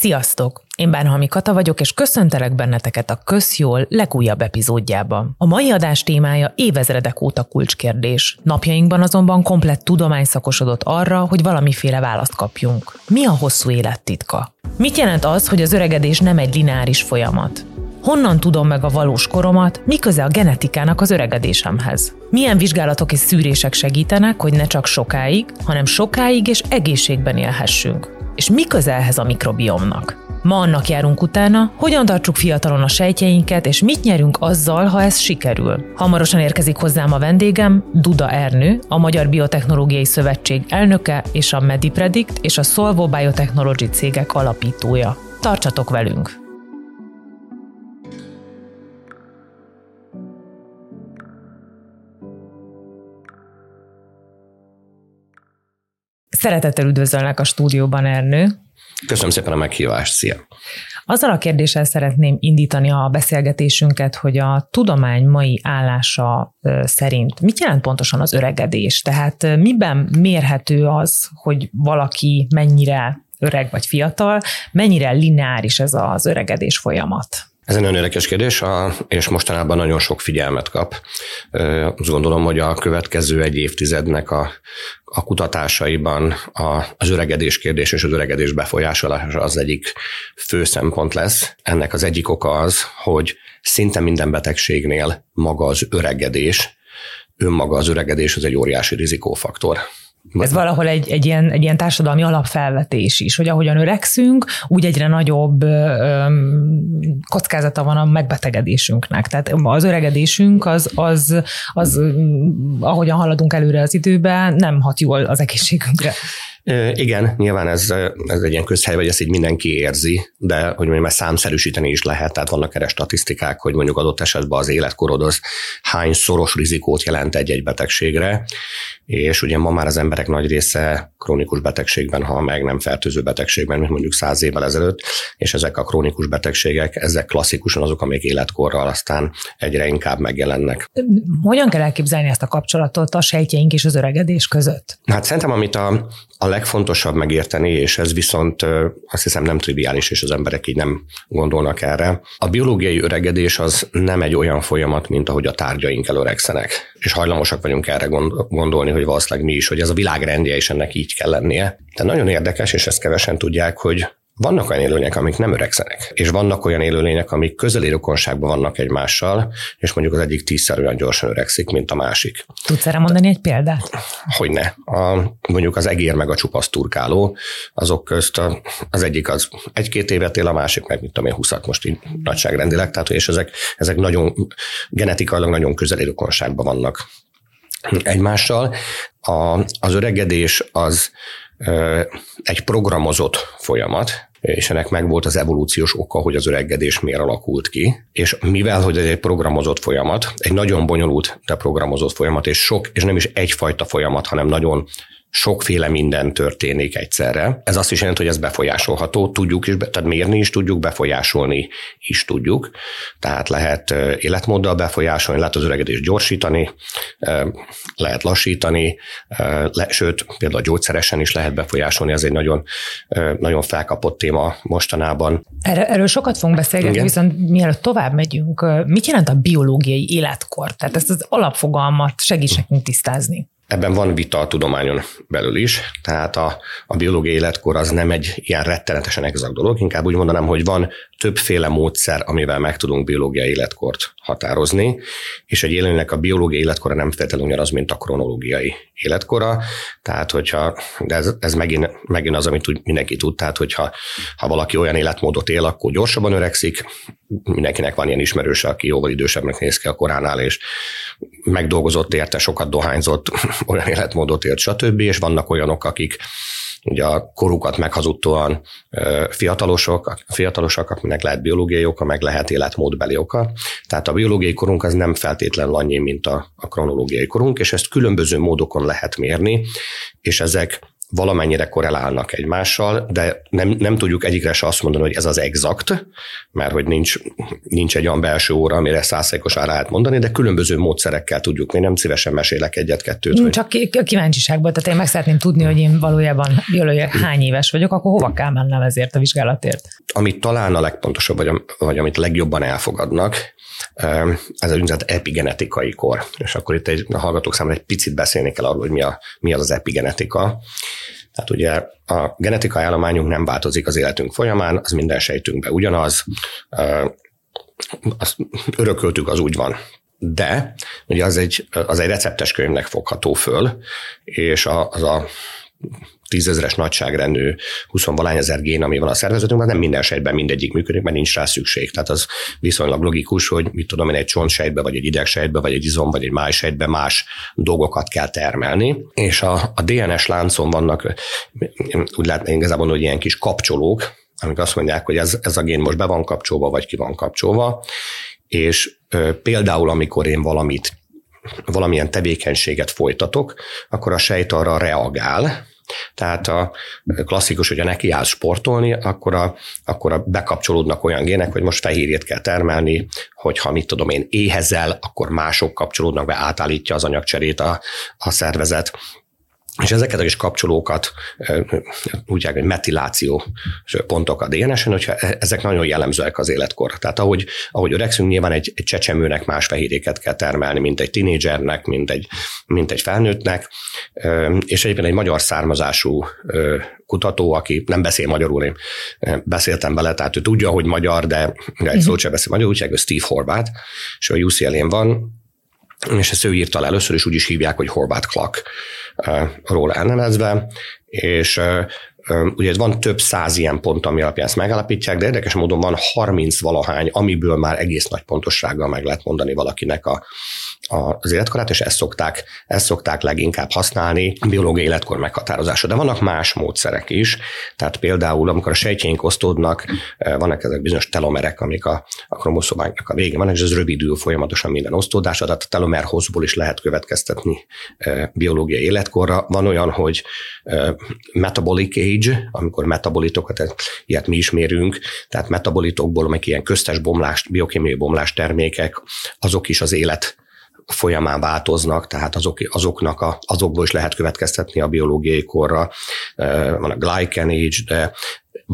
Sziasztok! Én Bánhalmi Kata vagyok, és köszöntelek benneteket a Közjól legújabb epizódjában. A mai adás témája évezredek óta kulcskérdés. Napjainkban azonban komplett tudomány szakosodott arra, hogy valamiféle választ kapjunk. Mi a hosszú élet titka? Mit jelent az, hogy az öregedés nem egy lineáris folyamat? Honnan tudom meg a valós koromat, mi köze a genetikának az öregedésemhez? Milyen vizsgálatok és szűrések segítenek, hogy ne csak sokáig, hanem sokáig és egészségben élhessünk? És mi köze ehhez a mikrobiomnak? Ma annak járunk utána, hogyan tartsuk fiatalon a sejtjeinket, és mit nyerünk azzal, ha ez sikerül. Hamarosan érkezik hozzám a vendégem, Duda Ernő, a Magyar Biotechnológiai Szövetség elnöke és a MediPredict és a Solvo Biotechnology cégek alapítója. Tartsatok velünk! Szeretettel üdvözöllek a stúdióban, Ernő. Köszönöm szépen a meghívást, szia! Azzal a kérdéssel szeretném indítani a beszélgetésünket, hogy a tudomány mai állása szerint mit jelent pontosan az öregedés? Tehát miben mérhető az, hogy valaki mennyire öreg vagy fiatal, mennyire lineáris ez az öregedés folyamat? Ez egy nagyon érdekes kérdés, és mostanában nagyon sok figyelmet kap. Azt gondolom, hogy a következő egy évtizednek a, a kutatásaiban a, az öregedés kérdés és az öregedés befolyásolása az egyik fő szempont lesz. Ennek az egyik oka az, hogy szinte minden betegségnél maga az öregedés, önmaga az öregedés az egy óriási rizikófaktor. Ez valahol egy, egy, ilyen, egy ilyen társadalmi alapfelvetés is, hogy ahogyan öregszünk, úgy egyre nagyobb öm, kockázata van a megbetegedésünknek. Tehát az öregedésünk az, az, az, ahogyan haladunk előre az időben, nem hat jól az egészségünkre. Igen, nyilván ez, ez egy ilyen közhely, hogy ezt így mindenki érzi, de hogy mondjam, ezt számszerűsíteni is lehet, tehát vannak erre statisztikák, hogy mondjuk adott esetben az életkorod az hány szoros rizikót jelent egy-egy betegségre, és ugye ma már az emberek nagy része krónikus betegségben, ha meg nem fertőző betegségben, mint mondjuk száz évvel ezelőtt, és ezek a krónikus betegségek, ezek klasszikusan azok, amik életkorral aztán egyre inkább megjelennek. Hogyan kell elképzelni ezt a kapcsolatot a sejtjeink és az öregedés között? Hát szerintem, amit a, a legfontosabb megérteni, és ez viszont azt hiszem nem triviális, és az emberek így nem gondolnak erre. A biológiai öregedés az nem egy olyan folyamat, mint ahogy a tárgyaink elöregszenek. És hajlamosak vagyunk erre gondolni, hogy valószínűleg mi is, hogy ez a világrendje, és ennek így kell lennie. De nagyon érdekes, és ezt kevesen tudják, hogy vannak olyan élőlények, amik nem öregszenek, és vannak olyan élőlények, amik közeli rokonságban vannak egymással, és mondjuk az egyik tízszer olyan gyorsan öregszik, mint a másik. Tudsz erre mondani egy példát? Hogyne. A, mondjuk az egér meg a csupasz turkáló, azok közt a, az egyik az egy-két évet él, a másik meg, mint tudom én, húszat most így nagyságrendileg, tehát és ezek, ezek nagyon genetikailag nagyon közeli rokonságban vannak egymással. A, az öregedés az egy programozott folyamat, és ennek meg volt az evolúciós oka, hogy az öregedés miért alakult ki. És mivel, hogy ez egy programozott folyamat, egy nagyon bonyolult, de programozott folyamat, és sok, és nem is egyfajta folyamat, hanem nagyon sokféle minden történik egyszerre. Ez azt is jelenti, hogy ez befolyásolható, tudjuk is, tehát mérni is tudjuk, befolyásolni is tudjuk. Tehát lehet életmóddal befolyásolni, lehet az öregedést gyorsítani, lehet lassítani, le, sőt, például gyógyszeresen is lehet befolyásolni, ez egy nagyon, nagyon felkapott téma mostanában. Erről, sokat fogunk beszélgetni, Igen. viszont mielőtt tovább megyünk, mit jelent a biológiai életkor? Tehát ezt az alapfogalmat segíts nekünk tisztázni. Ebben van vita a tudományon belül is, tehát a, a biológiai életkor az nem egy ilyen rettenetesen exakt dolog, inkább úgy mondanám, hogy van többféle módszer, amivel meg tudunk biológiai életkort határozni, és egy élőnek a biológiai életkora nem feltétlenül ugyanaz, mint a kronológiai életkora, tehát hogyha, de ez, ez megint, megint az, amit mindenki tud, tehát hogyha ha valaki olyan életmódot él, akkor gyorsabban öregszik, mindenkinek van ilyen ismerőse, aki jóval idősebbnek néz ki a koránál, és megdolgozott érte, sokat dohányzott, olyan életmódot élt, stb. És vannak olyanok, akik ugye a korukat meghazudtóan fiatalosok, fiatalosok, akinek lehet biológiai oka, meg lehet életmódbeli oka. Tehát a biológiai korunk az nem feltétlenül annyi, mint a, a kronológiai korunk, és ezt különböző módokon lehet mérni, és ezek valamennyire korrelálnak egymással, de nem, nem tudjuk egyikre se azt mondani, hogy ez az exakt, mert hogy nincs, nincs egy olyan belső óra, amire százszerkosan lehet mondani, de különböző módszerekkel tudjuk. Én nem szívesen mesélek egyet-kettőt. Csak hogy... a kíváncsiságból, tehát én meg szeretném tudni, hogy én valójában biológia hány éves vagyok, akkor hova kell mennem ezért a vizsgálatért? Amit talán a legpontosabb, vagy, vagy amit legjobban elfogadnak, ez úgynevezett epigenetikai kor. És akkor itt egy, a hallgatók számára egy picit beszélni kell arról, hogy mi, a, mi az az epigenetika. Tehát ugye a genetikai állományunk nem változik az életünk folyamán, az minden sejtünkben ugyanaz, azt örököltük, az úgy van. De ugye az egy, az egy receptes könyvnek fogható föl, és az a tízezeres nagyságrendű 20 valány ezer gén, ami van a szervezetünkben, nem minden sejtben mindegyik működik, mert nincs rá szükség. Tehát az viszonylag logikus, hogy mit tudom én, egy csontsejtbe, vagy egy idegsejtbe, vagy egy izom, vagy egy májsejtbe más dolgokat kell termelni. És a, a DNS láncon vannak, úgy lehetne igazából, hogy ilyen kis kapcsolók, amik azt mondják, hogy ez, ez a gén most be van kapcsolva, vagy ki van kapcsolva, és ö, például amikor én valamit valamilyen tevékenységet folytatok, akkor a sejt arra reagál, tehát a klasszikus, hogyha neki állsz sportolni, akkor, a, akkor a bekapcsolódnak olyan gének, hogy most fehérjét kell termelni, hogyha mit tudom én éhezel, akkor mások kapcsolódnak be, átállítja az anyagcserét a, a szervezet. És ezeket a kis kapcsolókat, úgy hogy metiláció pontok a DNS-en, hogyha e, ezek nagyon jellemzőek az életkor. Tehát ahogy, ahogy öregszünk, nyilván egy, egy csecsemőnek más fehérjéket kell termelni, mint egy tinédzsernek, mint egy, mint egy felnőttnek. És egyébként egy magyar származású kutató, aki nem beszél magyarul, én beszéltem vele, tehát ő tudja, hogy magyar, de egy uh-huh. szót sem beszél magyarul, úgyhogy Steve Horváth, és a UCLA-n van, és ezt ő írta le először, és úgy is hívják, hogy Horváth Clark ról elnevezve, és ugye van több száz ilyen pont, ami alapján ezt megállapítják, de érdekes módon van 30 valahány, amiből már egész nagy pontossággal meg lehet mondani valakinek a, az életkorát, és ezt szokták, ezt szokták leginkább használni biológiai életkor meghatározása. De vannak más módszerek is, tehát például, amikor a sejtjeink osztódnak, vannak ezek bizonyos telomerek, amik a, a kromoszomáknak a végén vannak, és ez rövidül folyamatosan minden osztódása, tehát a telomerhozból is lehet következtetni biológiai életkorra. Van olyan, hogy metabolic age, amikor metabolitokat, ilyet mi is mérünk, tehát metabolitokból, amik ilyen köztes bomlás, biokémiai bomlás termékek, azok is az élet folyamán változnak, tehát azok, azoknak a, azokból is lehet következtetni a biológiai korra. Van a glycan age, de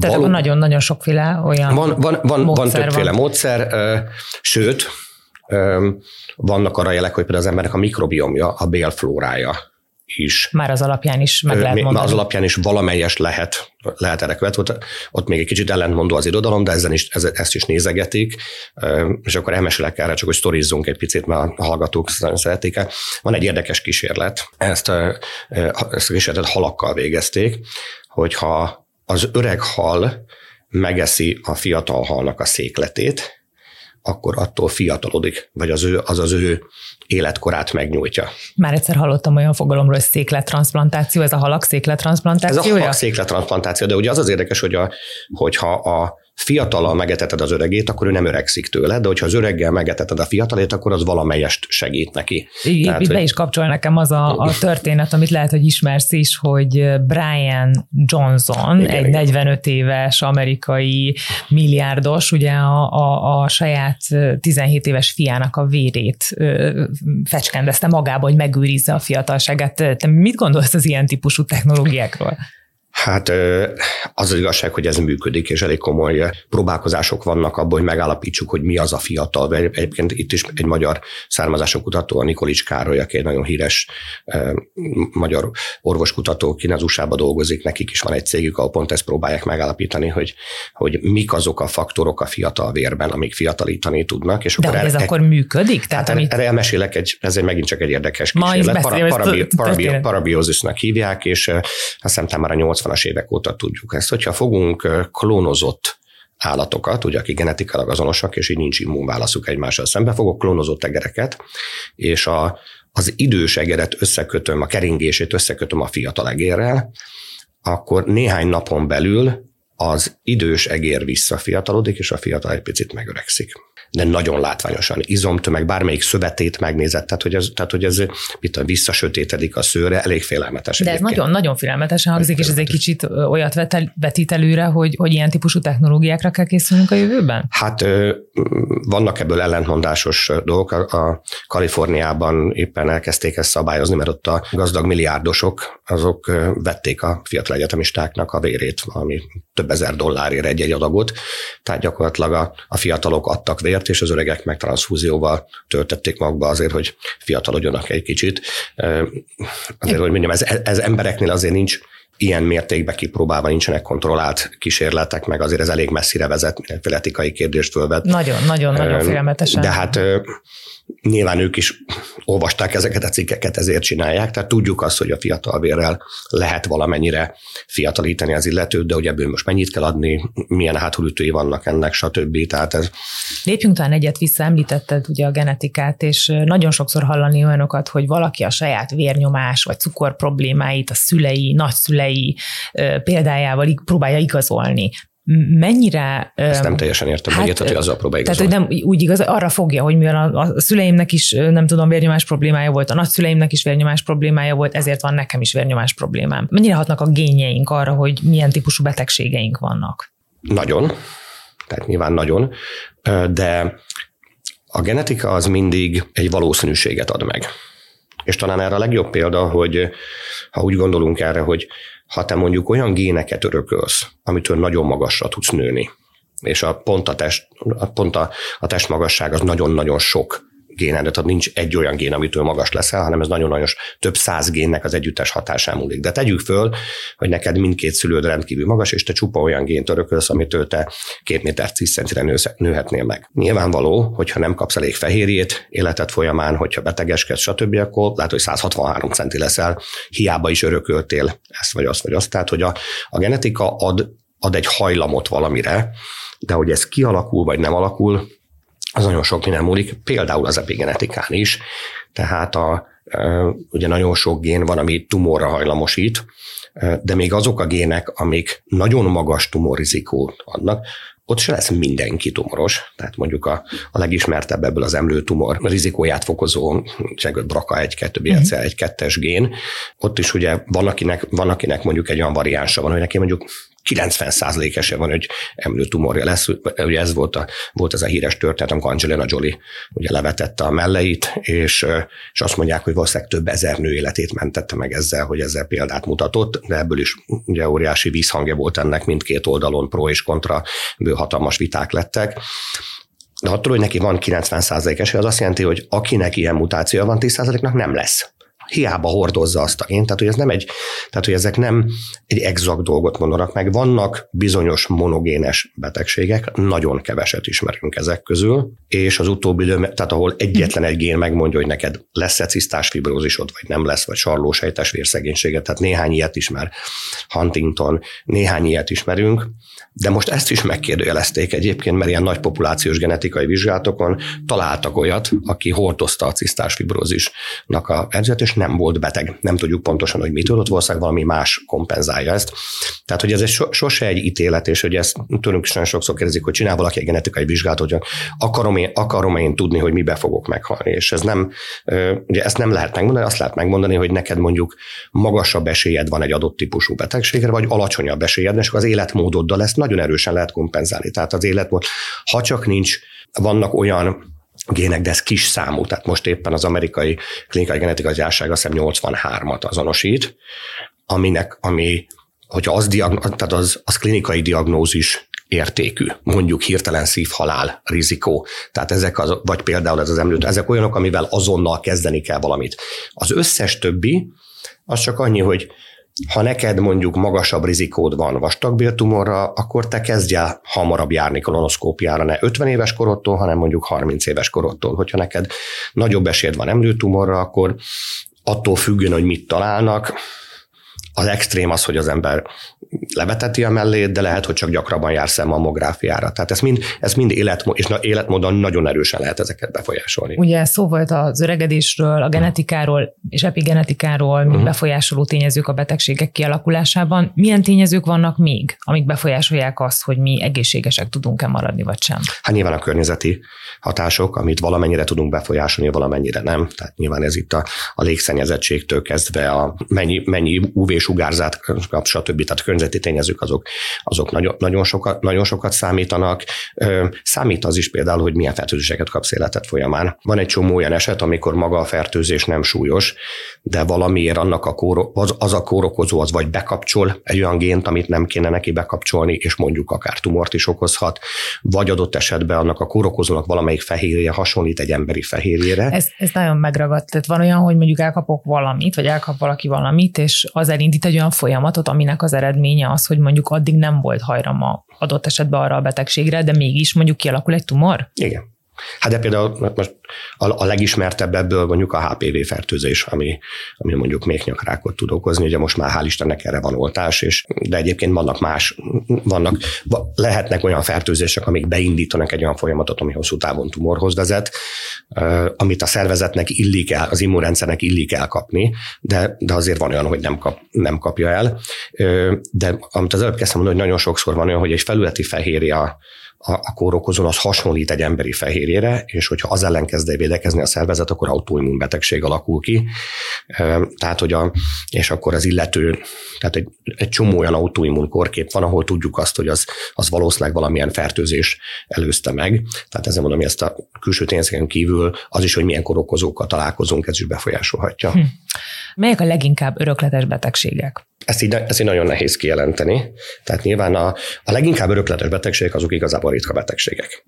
tehát való, nagyon-nagyon sokféle olyan van, van, van, módszer van többféle van. módszer, sőt, vannak arra jelek, hogy például az embernek a mikrobiomja, a bélflórája is. Már az alapján is meg lehet mondani. Az alapján is valamelyes lehet, lehet erre követ. Ott, ott még egy kicsit ellentmondó az irodalom, de ezen is, ezt is nézegetik, és akkor elmesélek erre, csak hogy sztorizzunk egy picit, mert a hallgatók szeretik -e. Van egy érdekes kísérlet, ezt, ezt a kísérletet halakkal végezték, hogyha az öreg hal megeszi a fiatal halnak a székletét, akkor attól fiatalodik, vagy az ő, az, az ő életkorát megnyújtja. Már egyszer hallottam olyan fogalomról, hogy széklettransplantáció, ez a halak széklettransplantáció? Ez a halak széklettransplantáció, de ugye az az érdekes, hogy a, hogyha a fiatalal megeteted az öregét, akkor ő nem öregszik tőle, de hogyha az öreggel megeteted a fiatalét, akkor az valamelyest segít neki. Igen, Tehát, itt hogy... be is kapcsol nekem az a, a történet, amit lehet, hogy ismersz is, hogy Brian Johnson, igen, egy igen. 45 éves amerikai milliárdos, ugye a, a, a saját 17 éves fiának a vérét fecskendezte magába, hogy megőrizze a fiatalságát. Te mit gondolsz az ilyen típusú technológiákról? Hát az az igazság, hogy ez működik, és elég komoly próbálkozások vannak abban, hogy megállapítsuk, hogy mi az a fiatal. Egyébként itt is egy magyar származású kutató, a Nikolics Károly, aki egy nagyon híres magyar orvoskutató, ki az usa dolgozik, nekik is van egy cégük, ahol pont ezt próbálják megállapítani, hogy, hogy mik azok a faktorok a fiatal vérben, amik fiatalítani tudnak. És De akkor ez e, akkor működik? Tehát hát amit... erre elmesélek, egy, ez egy megint csak egy érdekes kísérlet. Para, parabi, parabi, parabiózisnak hívják, és azt hiszem már a 80 80-as évek óta tudjuk ezt. Hogyha fogunk klónozott állatokat, ugye, akik genetikailag azonosak, és így nincs immunválaszuk egymással szembe, fogok klónozott egereket, és a, az idős egeret összekötöm, a keringését összekötöm a fiatal egérrel, akkor néhány napon belül az idős egér visszafiatalodik, és a fiatal egy picit megöregszik de nagyon látványosan. Izomtömeg, bármelyik szövetét megnézett, tehát hogy ez, tehát, hogy ez mit a visszasötétedik a szőre, elég félelmetes. De ez nagyon-nagyon félelmetesen hangzik, és ez egy kicsit olyat vetít előre, hogy, hogy ilyen típusú technológiákra kell készülnünk a jövőben? Hát vannak ebből ellentmondásos dolgok. A Kaliforniában éppen elkezdték ezt szabályozni, mert ott a gazdag milliárdosok azok vették a fiatal egyetemistáknak a vérét, valami több ezer dollárért egy-egy adagot, tehát gyakorlatilag a, a fiatalok adtak vért, és az öregek meg transzfúzióval töltötték magba azért, hogy fiatalodjanak egy kicsit. Azért, hogy mondjam, ez, ez embereknél azért nincs ilyen mértékben kipróbálva nincsenek kontrollált kísérletek, meg azért ez elég messzire vezet, mindenféle etikai kérdést fölvet. Nagyon, nagyon, nagyon félelmetesen. De hát Nyilván ők is olvasták ezeket a cikkeket, ezért csinálják, tehát tudjuk azt, hogy a fiatal vérrel lehet valamennyire fiatalítani az illetőt, de hogy ebből most mennyit kell adni, milyen hátulütői vannak ennek, stb. Tehát ez... Lépjünk talán egyet vissza, említetted ugye a genetikát, és nagyon sokszor hallani olyanokat, hogy valaki a saját vérnyomás vagy cukor problémáit a szülei, nagyszülei példájával próbálja igazolni mennyire... Ezt nem teljesen értem, hát, megérted, hogy azzal próbáljuk. Tehát, hogy nem úgy igaz, arra fogja, hogy mivel a, a szüleimnek is, nem tudom, vérnyomás problémája volt, a nagyszüleimnek is vérnyomás problémája volt, ezért van nekem is vérnyomás problémám. Mennyire hatnak a gényeink arra, hogy milyen típusú betegségeink vannak? Nagyon, tehát nyilván nagyon, de a genetika az mindig egy valószínűséget ad meg. És talán erre a legjobb példa, hogy ha úgy gondolunk erre, hogy ha te mondjuk olyan géneket örökölsz, amitől nagyon magasra tudsz nőni, és a pont a, test, a, pont a, a testmagasság az nagyon-nagyon sok génen, tehát nincs egy olyan gén, amitől magas leszel, hanem ez nagyon-nagyon több száz génnek az együttes hatásán múlik. De tegyük föl, hogy neked mindkét szülőd rendkívül magas, és te csupa olyan gént örökölsz, amitől te két méter tíz centire nőhetnél meg. Nyilvánvaló, hogyha nem kapsz elég fehérjét életed folyamán, hogyha betegeskedsz, stb., akkor lehet, hogy 163 centi leszel, hiába is örököltél ezt vagy azt vagy azt. Tehát, hogy a, a genetika ad, ad egy hajlamot valamire, de hogy ez kialakul vagy nem alakul, az nagyon sok minden múlik, például az epigenetikán is, tehát a, ugye nagyon sok gén van, ami tumorra hajlamosít, de még azok a gének, amik nagyon magas tumorrizikót adnak, ott se lesz mindenki tumoros, tehát mondjuk a, a legismertebb ebből az emlőtumor rizikóját fokozó BRCA 1, 2, BRCA 1, 2-es gén, ott is ugye van akinek, van akinek mondjuk egy olyan variánsa van, hogy neki mondjuk 90% ese van, hogy emlőtumorja lesz. Ugye ez volt, a, volt ez a híres történet, amikor Angelina Jolie ugye levetette a melleit, és, és azt mondják, hogy valószínűleg több ezer nő életét mentette meg ezzel, hogy ezzel példát mutatott, de ebből is ugye óriási vízhangja volt ennek mindkét oldalon, pro és kontra, bő hatalmas viták lettek. De attól, hogy neki van 90% esély, az azt jelenti, hogy akinek ilyen mutációja van, 10 nak nem lesz hiába hordozza azt a gént, tehát hogy ez nem egy, tehát hogy ezek nem egy exakt dolgot mondanak meg. Vannak bizonyos monogénes betegségek, nagyon keveset ismerünk ezek közül, és az utóbbi idő, tehát ahol egyetlen egy gén megmondja, hogy neked lesz-e cisztás fibrózisod, vagy nem lesz, vagy sarlósejtes vérszegénységet, tehát néhány ilyet ismer Huntington, néhány ilyet ismerünk, de most ezt is megkérdőjelezték egyébként, mert ilyen nagy populációs genetikai vizsgálatokon találtak olyat, aki hordozta a cisztás fibrózisnak a edzet, és nem volt beteg. Nem tudjuk pontosan, hogy mit tudott, valószínűleg valami más kompenzálja ezt. Tehát, hogy ez egy so, sose egy ítélet, és hogy ezt tőlünk is nagyon sokszor kérdezik, hogy csinál valaki egy genetikai vizsgálatot, hogy akarom én, akarom én tudni, hogy mibe fogok meghalni. És ez nem, ugye ezt nem lehet megmondani, azt lehet megmondani, hogy neked mondjuk magasabb esélyed van egy adott típusú betegségre, vagy alacsonyabb esélyed, és az életmódoddal ezt nagyon erősen lehet kompenzálni. Tehát az életmód, ha csak nincs, vannak olyan gének, de ez kis számú, tehát most éppen az amerikai klinikai genetikai gyárság azt hiszem 83-at azonosít, aminek, ami, hogyha az, diagn- tehát az, az klinikai diagnózis értékű, mondjuk hirtelen szívhalál rizikó, tehát ezek az, vagy például ez az emlőt, ezek olyanok, amivel azonnal kezdeni kell valamit. Az összes többi, az csak annyi, hogy ha neked mondjuk magasabb rizikód van vastagbéltumorra, akkor te kezdj el hamarabb járni kolonoszkópiára, ne 50 éves korodtól, hanem mondjuk 30 éves korodtól. Hogyha neked nagyobb esélyed van emlőtumorra, akkor attól függően, hogy mit találnak, az extrém az, hogy az ember leveteti a mellét, de lehet, hogy csak gyakrabban jár szem mammográfiára. Tehát ez mind, ez mind életmód, és életmódon nagyon erősen lehet ezeket befolyásolni. Ugye szó volt az öregedésről, a genetikáról és epigenetikáról, uh-huh. befolyásoló tényezők a betegségek kialakulásában. Milyen tényezők vannak még, amik befolyásolják azt, hogy mi egészségesek tudunk-e maradni, vagy sem? Hát nyilván a környezeti hatások, amit valamennyire tudunk befolyásolni, valamennyire nem. Tehát nyilván ez itt a, a légszennyezettségtől kezdve a mennyi, mennyi UV-sugárzát kap, stb. Tehát környezeti tényezők azok, azok nagyon, nagyon, sokat, nagyon sokat számítanak. Számít az is például, hogy milyen fertőzéseket kapsz életed folyamán. Van egy csomó olyan eset, amikor maga a fertőzés nem súlyos, de valamiért annak a kóro, az, az a kórokozó az vagy bekapcsol egy olyan gént, amit nem kéne neki bekapcsolni, és mondjuk akár tumort is okozhat, vagy adott esetben annak a kórokozónak valamelyik fehérje hasonlít egy emberi fehérjére. Ez, ez nagyon megragadt. Tehát van olyan, hogy mondjuk elkapok valamit, vagy elkap valaki valamit, és az elindít egy olyan folyamatot, aminek az eredménye az, hogy mondjuk addig nem volt hajrama adott esetben arra a betegségre, de mégis mondjuk kialakul egy tumor? Igen. Hát de például most a, a legismertebb ebből mondjuk a HPV fertőzés, ami, ami mondjuk méhnyakrákot tud okozni, ugye most már hál' Istennek erre van oltás, és, de egyébként vannak más, vannak, lehetnek olyan fertőzések, amik beindítanak egy olyan folyamatot, ami hosszú távon tumorhoz vezet, amit a szervezetnek illik el, az immunrendszernek illik elkapni, de, de azért van olyan, hogy nem, kap, nem kapja el. De amit az előbb kezdtem mondani, hogy nagyon sokszor van olyan, hogy egy felületi fehérje a, a, a kórokozón az hasonlít egy emberi fehérjére, és hogyha az ellen kezd védekezni a szervezet, akkor autoimmunbetegség alakul ki. Tehát, hogy a, és akkor az illető, tehát egy, egy csomó olyan autoimmun korkép van, ahol tudjuk azt, hogy az, az valószínűleg valamilyen fertőzés előzte meg. Tehát ezzel mondom, hogy ezt a külső tényezően kívül az is, hogy milyen kórokozókkal találkozunk, ez is befolyásolhatja. Hm. Melyek a leginkább örökletes betegségek? Ezt így, ezt így nagyon nehéz kijelenteni. Tehát nyilván a, a leginkább örökletes betegségek azok igazából ritka betegségek.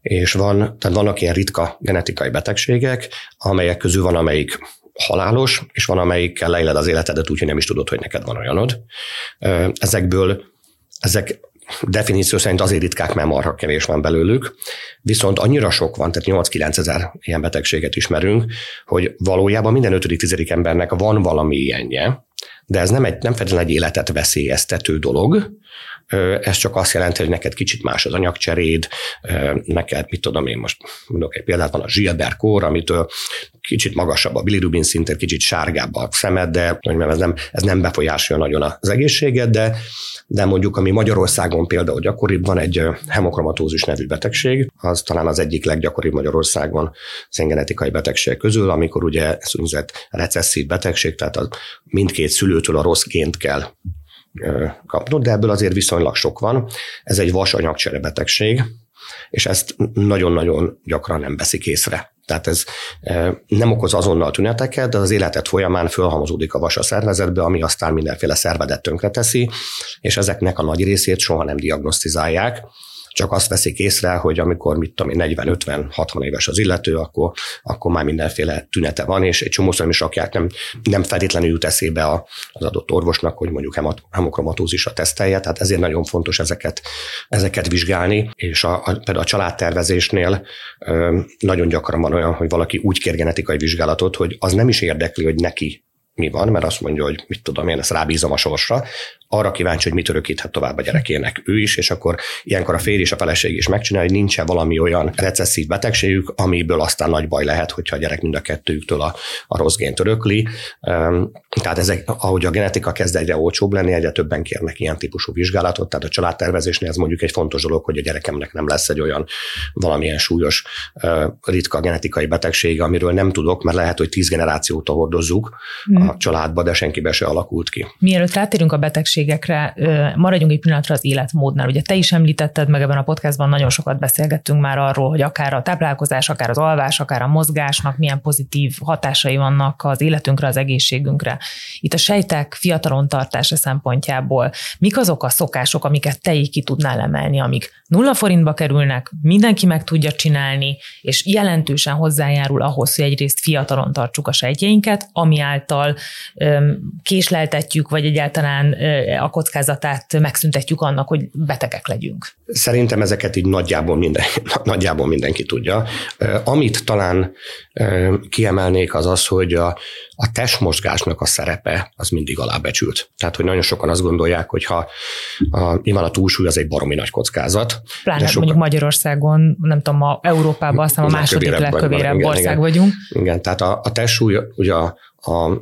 És van, tehát vannak ilyen ritka genetikai betegségek, amelyek közül van, amelyik halálos, és van, amelyikkel leéled az életedet úgy, hogy nem is tudod, hogy neked van olyanod. Ezekből ezek definíció szerint azért ritkák, mert marha kevés van belőlük, viszont annyira sok van, tehát 8-9 ezer ilyen betegséget ismerünk, hogy valójában minden ötödik, tizedik embernek van valami ilyenje, de ez nem, egy, nem feltétlenül egy életet veszélyeztető dolog, ez csak azt jelenti, hogy neked kicsit más az anyagcseréd, neked, mit tudom én most, mondok egy példát, van a Gilbert kór, amitől kicsit magasabb a bilirubin szintén, kicsit sárgább a szemed, de ez nem, ez nem befolyásolja nagyon az egészséged, de, de mondjuk, ami Magyarországon például gyakoribb, van egy hemokromatózis nevű betegség, az talán az egyik leggyakoribb Magyarországon széngenetikai betegség közül, amikor ugye ez úgynevezett recesszív betegség, tehát a mindkét szülőtől a rossz gént kell kapnod, de ebből azért viszonylag sok van. Ez egy vasanyagcsere betegség, és ezt nagyon-nagyon gyakran nem veszik észre. Tehát ez nem okoz azonnal tüneteket, de az életet folyamán fölhamozódik a vas a szervezetbe, ami aztán mindenféle szervedet tönkreteszi, és ezeknek a nagy részét soha nem diagnosztizálják, csak azt veszik észre, hogy amikor mit tudom 40-50-60 éves az illető, akkor, akkor már mindenféle tünete van, és egy csomószor nem is rakják, nem, nem feltétlenül jut eszébe az adott orvosnak, hogy mondjuk hemokromatózisra tesztelje, tehát ezért nagyon fontos ezeket, ezeket vizsgálni, és a, a, például a családtervezésnél ö, nagyon gyakran van olyan, hogy valaki úgy kér genetikai vizsgálatot, hogy az nem is érdekli, hogy neki mi van, mert azt mondja, hogy mit tudom én, ezt rábízom a sorsra, arra kíváncsi, hogy mit örökíthet tovább a gyerekének ő is, és akkor ilyenkor a férj és a feleség is megcsinálja, hogy nincs valami olyan recesszív betegségük, amiből aztán nagy baj lehet, hogyha a gyerek mind a kettőjüktől a, a rossz gént örökli. Tehát ezek, ahogy a genetika kezd egyre olcsóbb lenni, egyre többen kérnek ilyen típusú vizsgálatot, tehát a családtervezésnél ez mondjuk egy fontos dolog, hogy a gyerekemnek nem lesz egy olyan valamilyen súlyos, ritka genetikai betegség, amiről nem tudok, mert lehet, hogy tíz generációt hordozzuk hmm. A családba, de senkibe se alakult ki. Mielőtt rátérünk a betegség betegségekre maradjunk egy pillanatra az életmódnál. Ugye te is említetted meg ebben a podcastban, nagyon sokat beszélgettünk már arról, hogy akár a táplálkozás, akár az alvás, akár a mozgásnak milyen pozitív hatásai vannak az életünkre, az egészségünkre. Itt a sejtek fiatalon tartása szempontjából mik azok a szokások, amiket te így ki tudnál emelni, amik nulla forintba kerülnek, mindenki meg tudja csinálni, és jelentősen hozzájárul ahhoz, hogy egyrészt fiatalon tartsuk a sejtjeinket, ami által késleltetjük, vagy egyáltalán a kockázatát megszüntetjük annak, hogy betegek legyünk. Szerintem ezeket így nagyjából, minden, nagyjából mindenki tudja. Amit talán kiemelnék az az, hogy a, a testmozgásnak a szerepe az mindig alábecsült. Tehát, hogy nagyon sokan azt gondolják, hogy ha a, nyilván a túlsúly az egy baromi nagy kockázat. Pláne sokan, mondjuk Magyarországon, nem tudom, a Európában aztán a második legkövérebb ország igen, vagyunk. Igen, tehát a, a testsúly ugye a, a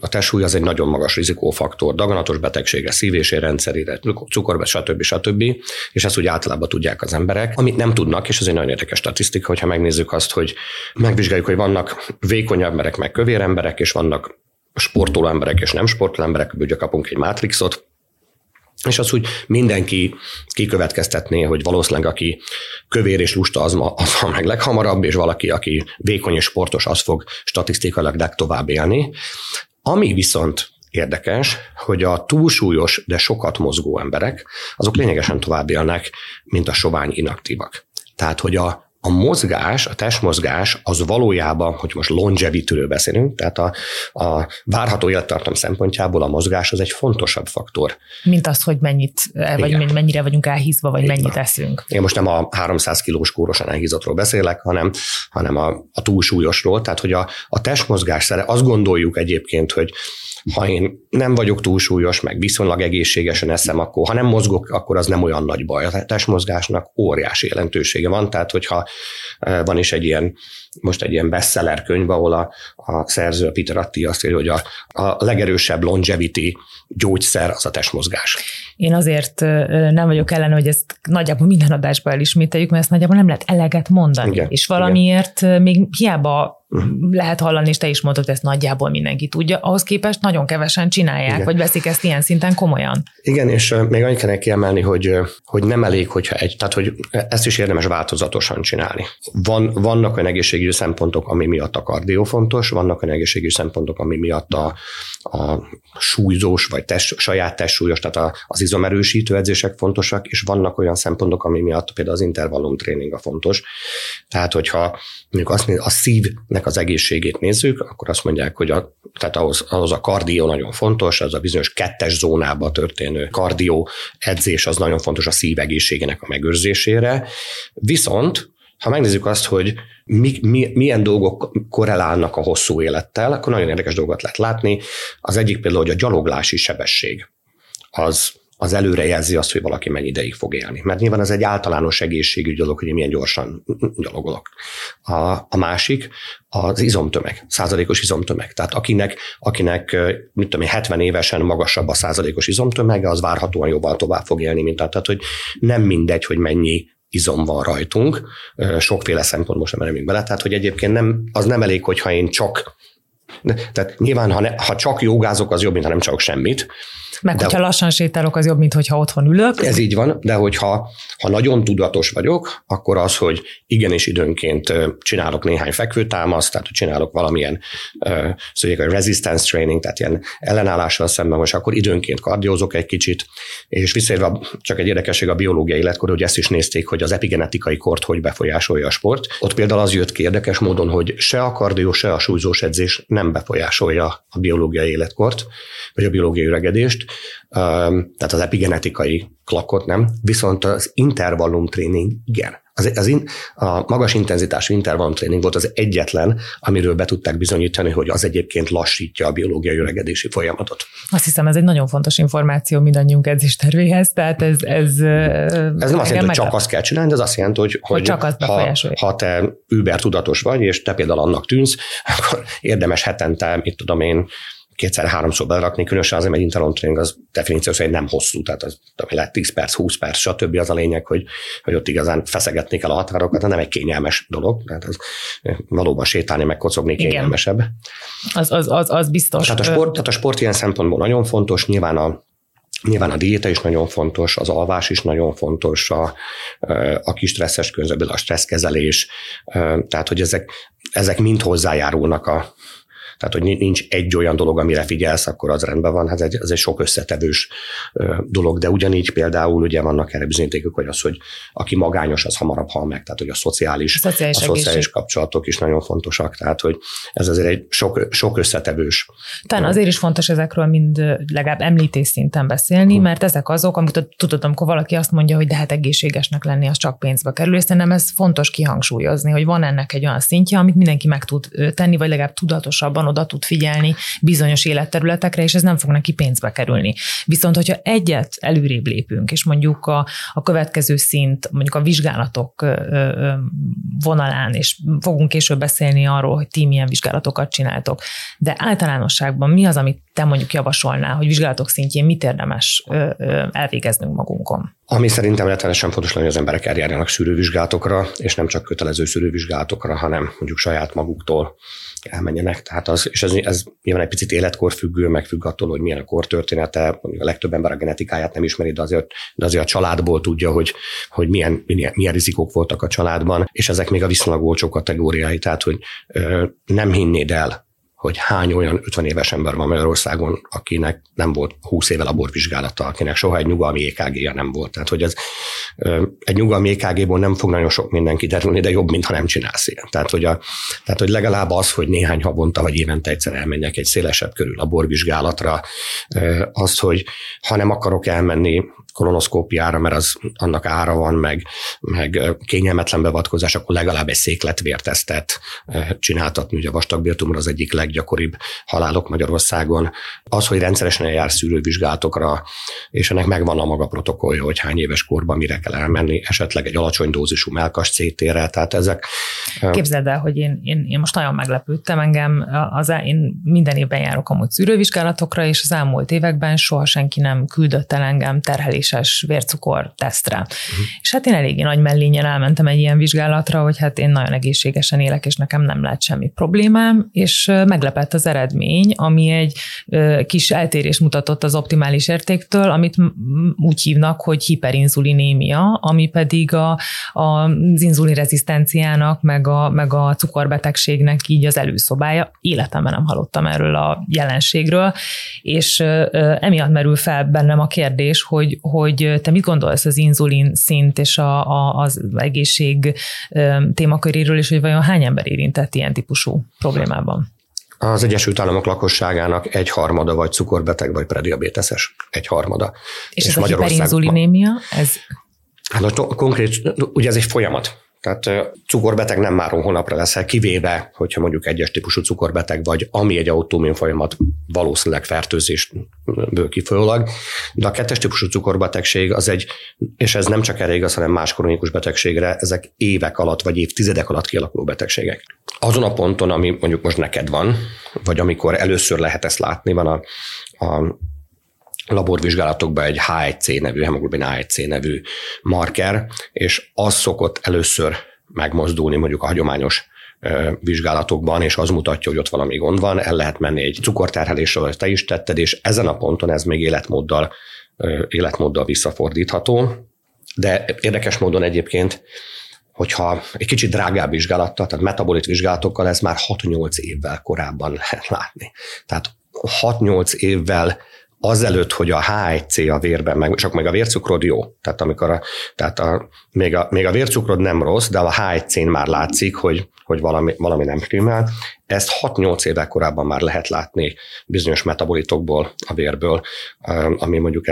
a testsúly az egy nagyon magas rizikófaktor, daganatos betegsége, szív- és érrendszerére, cukorbet, stb. stb. És ezt úgy általában tudják az emberek. Amit nem tudnak, és ez egy nagyon érdekes statisztika, hogyha megnézzük azt, hogy megvizsgáljuk, hogy vannak vékonyabb emberek, meg kövér emberek, és vannak sportoló emberek és nem sportoló emberek, ugye kapunk egy mátrixot, és az úgy mindenki kikövetkeztetné, hogy valószínűleg aki kövér és lusta, az, ma, az ma meg leghamarabb, és valaki, aki vékony és sportos, az fog statisztikailag legtovább élni. Ami viszont érdekes, hogy a túlsúlyos, de sokat mozgó emberek, azok lényegesen tovább élnek, mint a sovány inaktívak. Tehát, hogy a a mozgás, a testmozgás az valójában, hogy most longevity beszélünk, tehát a, a várható élettartam szempontjából a mozgás az egy fontosabb faktor. Mint az, hogy mennyit, vagy Igen. mennyire vagyunk elhízva, vagy Igen. mennyit eszünk. Én most nem a 300 kilós kórosan elhízottról beszélek, hanem, hanem a, a túlsúlyosról, tehát hogy a, a testmozgás szere, azt gondoljuk egyébként, hogy ha én nem vagyok túlsúlyos, meg viszonylag egészségesen eszem, akkor ha nem mozgok, akkor az nem olyan nagy baj. A testmozgásnak óriási jelentősége van, tehát hogyha e, van is egy ilyen, most egy ilyen bestseller könyv, ahol a, a szerző, a Peter Atti azt írja, hogy a, a legerősebb longevity gyógyszer az a testmozgás. Én azért nem vagyok ellen, hogy ezt nagyjából minden adásban elismételjük, mert ezt nagyjából nem lehet eleget mondani. Igen, és valamiért igen. még hiába. Lehet hallani, és te is hogy ezt nagyjából mindenki tudja, ahhoz képest nagyon kevesen csinálják, Igen. vagy veszik ezt ilyen szinten komolyan. Igen, és még annyit kell kiemelni, hogy, hogy nem elég, hogyha egy, tehát hogy ezt is érdemes változatosan csinálni. Van, vannak olyan egészségügyi szempontok, ami miatt a kardió fontos, vannak olyan egészségügyi szempontok, ami miatt a, a súlyzós, vagy test, saját testsúlyos, tehát a, az izomerősítő edzések fontosak, és vannak olyan szempontok, ami miatt például az intervallum tréning a fontos. Tehát, hogyha mondjuk azt a szívnek az egészségét nézzük, akkor azt mondják, hogy a, tehát ahhoz, ahhoz a kardió nagyon fontos, az a bizonyos kettes zónába történő kardió edzés az nagyon fontos a szív egészségének a megőrzésére. Viszont ha megnézzük azt, hogy mi, mi, milyen dolgok korrelálnak a hosszú élettel, akkor nagyon érdekes dolgot lehet látni. Az egyik például, hogy a gyaloglási sebesség az az előrejelzi azt, hogy valaki mennyi ideig fog élni. Mert nyilván ez egy általános egészségügyi dolog, hogy milyen gyorsan gyalogolok. A, a másik az izomtömeg, százalékos izomtömeg. Tehát akinek, akinek mit tudom én, 70 évesen magasabb a százalékos izomtömege, az várhatóan jobban tovább fog élni, mint tehát, hogy nem mindegy, hogy mennyi izom van rajtunk, sokféle szempont most nem menjünk bele, tehát hogy egyébként nem, az nem elég, hogyha én csak tehát nyilván, ha, ne, ha csak jogázok, az jobb, mint ha nem csak semmit. Meg de, hogyha lassan sétálok, az jobb, mint hogyha otthon ülök. Ez így van, de hogyha ha nagyon tudatos vagyok, akkor az, hogy igenis időnként csinálok néhány fekvőtámaszt, tehát hogy csinálok valamilyen szóval resistance training, tehát ilyen ellenállással szemben, most akkor időnként kardiózok egy kicsit, és visszaérve csak egy érdekesség a biológiai életkor, hogy ezt is nézték, hogy az epigenetikai kort hogy befolyásolja a sport. Ott például az jött ki érdekes módon, hogy se a kardió, se a súlyzós edzés nem befolyásolja a biológiai életkort, vagy a biológiai öregedést, tehát az epigenetikai klakot nem, viszont az intervallum tréning igen. Az, az in, a magas intenzitású intervallum tréning volt az egyetlen, amiről be tudták bizonyítani, hogy az egyébként lassítja a biológiai öregedési folyamatot. Azt hiszem, ez egy nagyon fontos információ mindannyiunk edzéstervéhez, tehát ez... Ez, ez nem azt jelenti, hogy csak azt kell csinálni, de ez azt jelenti, hogy, hogy, hogy csak azt ha, ha te über tudatos vagy, és te például annak tűnsz, akkor érdemes hetente, mit tudom én, kétszer-háromszor berakni, különösen azért, mert interval training az definíció szerint nem hosszú, tehát az lehet 10 perc, 20 perc, stb. az a lényeg, hogy, hogy ott igazán feszegetni kell a határokat, de nem egy kényelmes dolog, tehát az valóban sétálni, meg kocogni kényelmesebb. Az, az, az, az biztos. Tehát a, sport, tehát a sport ilyen szempontból nagyon fontos, nyilván a Nyilván a diéta is nagyon fontos, az alvás is nagyon fontos, a, a kis stresszes közben a stresszkezelés, tehát hogy ezek, ezek mind hozzájárulnak a, Tehát, hogy nincs egy olyan dolog, amire figyelsz, akkor az rendben van. Hát ez egy, ez egy sok összetevős dolog, de ugyanígy például ugye vannak erre bizonyítékok, hogy az, hogy aki magányos, az hamarabb hal meg, tehát hogy a szociális, a szociális, a szociális kapcsolatok is nagyon fontosak, tehát hogy ez azért egy sok, sok összetevős. Talán azért is fontos ezekről mind legalább említés szinten beszélni, hmm. mert ezek azok, amit tudod, amikor valaki azt mondja, hogy de hát egészségesnek lenni, az csak pénzbe kerül, és szerintem ez fontos kihangsúlyozni, hogy van ennek egy olyan szintje, amit mindenki meg tud tenni, vagy legalább tudatosabban oda tud figyelni bizonyos életterületekre, és ez nem fog neki pénzbe kerülni. Viszont, hogyha egyet előrébb lépünk, és mondjuk a, a következő szint, mondjuk a vizsgálatok vonalán, és fogunk később beszélni arról, hogy ti milyen vizsgálatokat csináltok, de általánosságban mi az, amit te mondjuk javasolnál, hogy vizsgálatok szintjén mit érdemes elvégeznünk magunkon? Ami szerintem rettenesen fontos lenne, hogy az emberek eljárjanak szűrővizsgálatokra, és nem csak kötelező szűrővizsgálatokra, hanem mondjuk saját maguktól elmenjenek. Tehát az, és ez, ez nyilván egy picit életkor függő, meg függ attól, hogy milyen a kor története. Mondjuk a legtöbb ember a genetikáját nem ismeri, de azért, de azért a családból tudja, hogy, hogy milyen, milyen, milyen rizikók voltak a családban, és ezek még a viszonylag olcsó kategóriái, tehát hogy ö, nem hinnéd el, hogy hány olyan 50 éves ember van Magyarországon, akinek nem volt 20 éve laborvizsgálata, akinek soha egy nyugalmi EKG-ja nem volt. Tehát, hogy ez egy nyugalmi EKG-ból nem fog nagyon sok mindenki derülni, de jobb, mintha nem csinálsz ilyen. Tehát, hogy, a, tehát, hogy legalább az, hogy néhány havonta vagy évente egyszer elmenjek egy szélesebb körül laborvizsgálatra, az, hogy ha nem akarok elmenni kolonoszkópiára, mert az annak ára van, meg, meg kényelmetlen beavatkozás, akkor legalább egy székletvértesztet csináltatni. Ugye a vastagbéltumor az egyik leggyakoribb halálok Magyarországon. Az, hogy rendszeresen eljár szűrővizsgálatokra, és ennek megvan a maga protokollja, hogy hány éves korban mire kell elmenni, esetleg egy alacsony dózisú melkas CT-re, tehát ezek... Képzeld el, hogy én, én, én most nagyon meglepődtem engem, az, én minden évben járok amúgy szűrővizsgálatokra, és az elmúlt években soha senki nem küldött el engem terheléses vércukor tesztre. Uh-huh. És hát én eléggé nagy mellényen elmentem egy ilyen vizsgálatra, hogy hát én nagyon egészségesen élek, és nekem nem lehet semmi problémám, és meglepett az eredmény, ami egy kis eltérés mutatott az optimális értéktől, amit úgy hívnak, hogy hiperinzulinémia, ami pedig a, a, az inzulinrezisztenciának, meg a, meg a cukorbetegségnek így az előszobája. Életemben nem hallottam erről a jelenségről, és emiatt merül fel bennem a kérdés, hogy, hogy te mit gondolsz az inzulin szint és a, a, az egészség témaköréről, és hogy vajon hány ember érintett ilyen típusú problémában? Az Egyesült Államok lakosságának egy harmada vagy cukorbeteg, vagy prediabéteses. Egy harmada. És, és ez a hiperinzulinémia? Ez... Hát a konkrét, ugye ez egy folyamat. Tehát cukorbeteg nem már hónapra leszel, kivéve, hogyha mondjuk egyes típusú cukorbeteg vagy, ami egy autoimmun folyamat valószínűleg fertőzésből kifolyólag. De a kettes típusú cukorbetegség az egy, és ez nem csak erre igaz, hanem más kronikus betegségre, ezek évek alatt vagy évtizedek alatt kialakuló betegségek. Azon a ponton, ami mondjuk most neked van, vagy amikor először lehet ezt látni, van a, a laborvizsgálatokban egy H1C nevű, hemoglobin H1C nevű marker, és az szokott először megmozdulni mondjuk a hagyományos vizsgálatokban, és az mutatja, hogy ott valami gond van, el lehet menni egy cukorterhelésre, hogy te is tetted, és ezen a ponton ez még életmóddal, életmóddal visszafordítható. De érdekes módon egyébként, hogyha egy kicsit drágább vizsgálattal, tehát metabolit vizsgálatokkal ez már 6-8 évvel korábban lehet látni. Tehát 6-8 évvel azelőtt, hogy a H1C a vérben, meg, csak meg a vércukrod jó. Tehát, amikor a, tehát a, még, a, még a vércukrod nem rossz, de a H1C-n már látszik, hogy, hogy valami, valami nem stimmel. Ezt 6-8 évvel korábban már lehet látni bizonyos metabolitokból, a vérből, ami mondjuk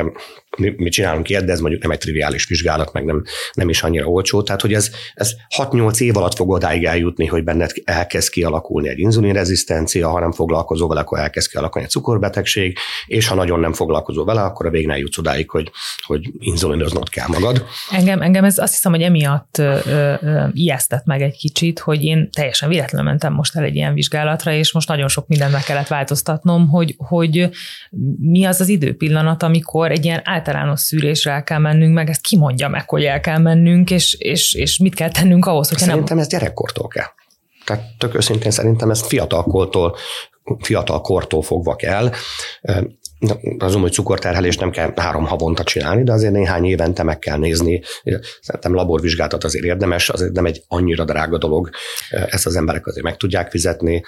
mi, mi csinálunk ilyet, de ez mondjuk nem egy triviális vizsgálat, meg nem, nem is annyira olcsó. Tehát, hogy ez, ez 6-8 év alatt fog odáig eljutni, hogy benned elkezd kialakulni egy inzulinrezisztencia, ha nem foglalkozol vele, akkor elkezd kialakulni egy cukorbetegség, és ha nagyon nem foglalkozol vele, akkor a végén eljutsz odáig, hogy, hogy inzulinoznod kell magad. Engem, engem ez azt hiszem, hogy emiatt ö, ö, ijesztett meg egy kicsit, hogy én teljesen véletlenül mentem most el egy ilyen vizsgálatra, és most nagyon sok mindent meg kellett változtatnom, hogy, hogy mi az az időpillanat, amikor egy ilyen általános szűrésre el kell mennünk, meg ezt kimondja meg, hogy el kell mennünk, és, és, és mit kell tennünk ahhoz, hogy Szerintem nem... ez gyerekkortól kell. Tehát tök őszintén szerintem ezt fiatalkortól, fiatal kortól fogva kell azon, hogy cukorterhelést nem kell három havonta csinálni, de azért néhány évente meg kell nézni. Szerintem laborvizsgálatot azért érdemes, azért nem egy annyira drága dolog, ezt az emberek azért meg tudják fizetni.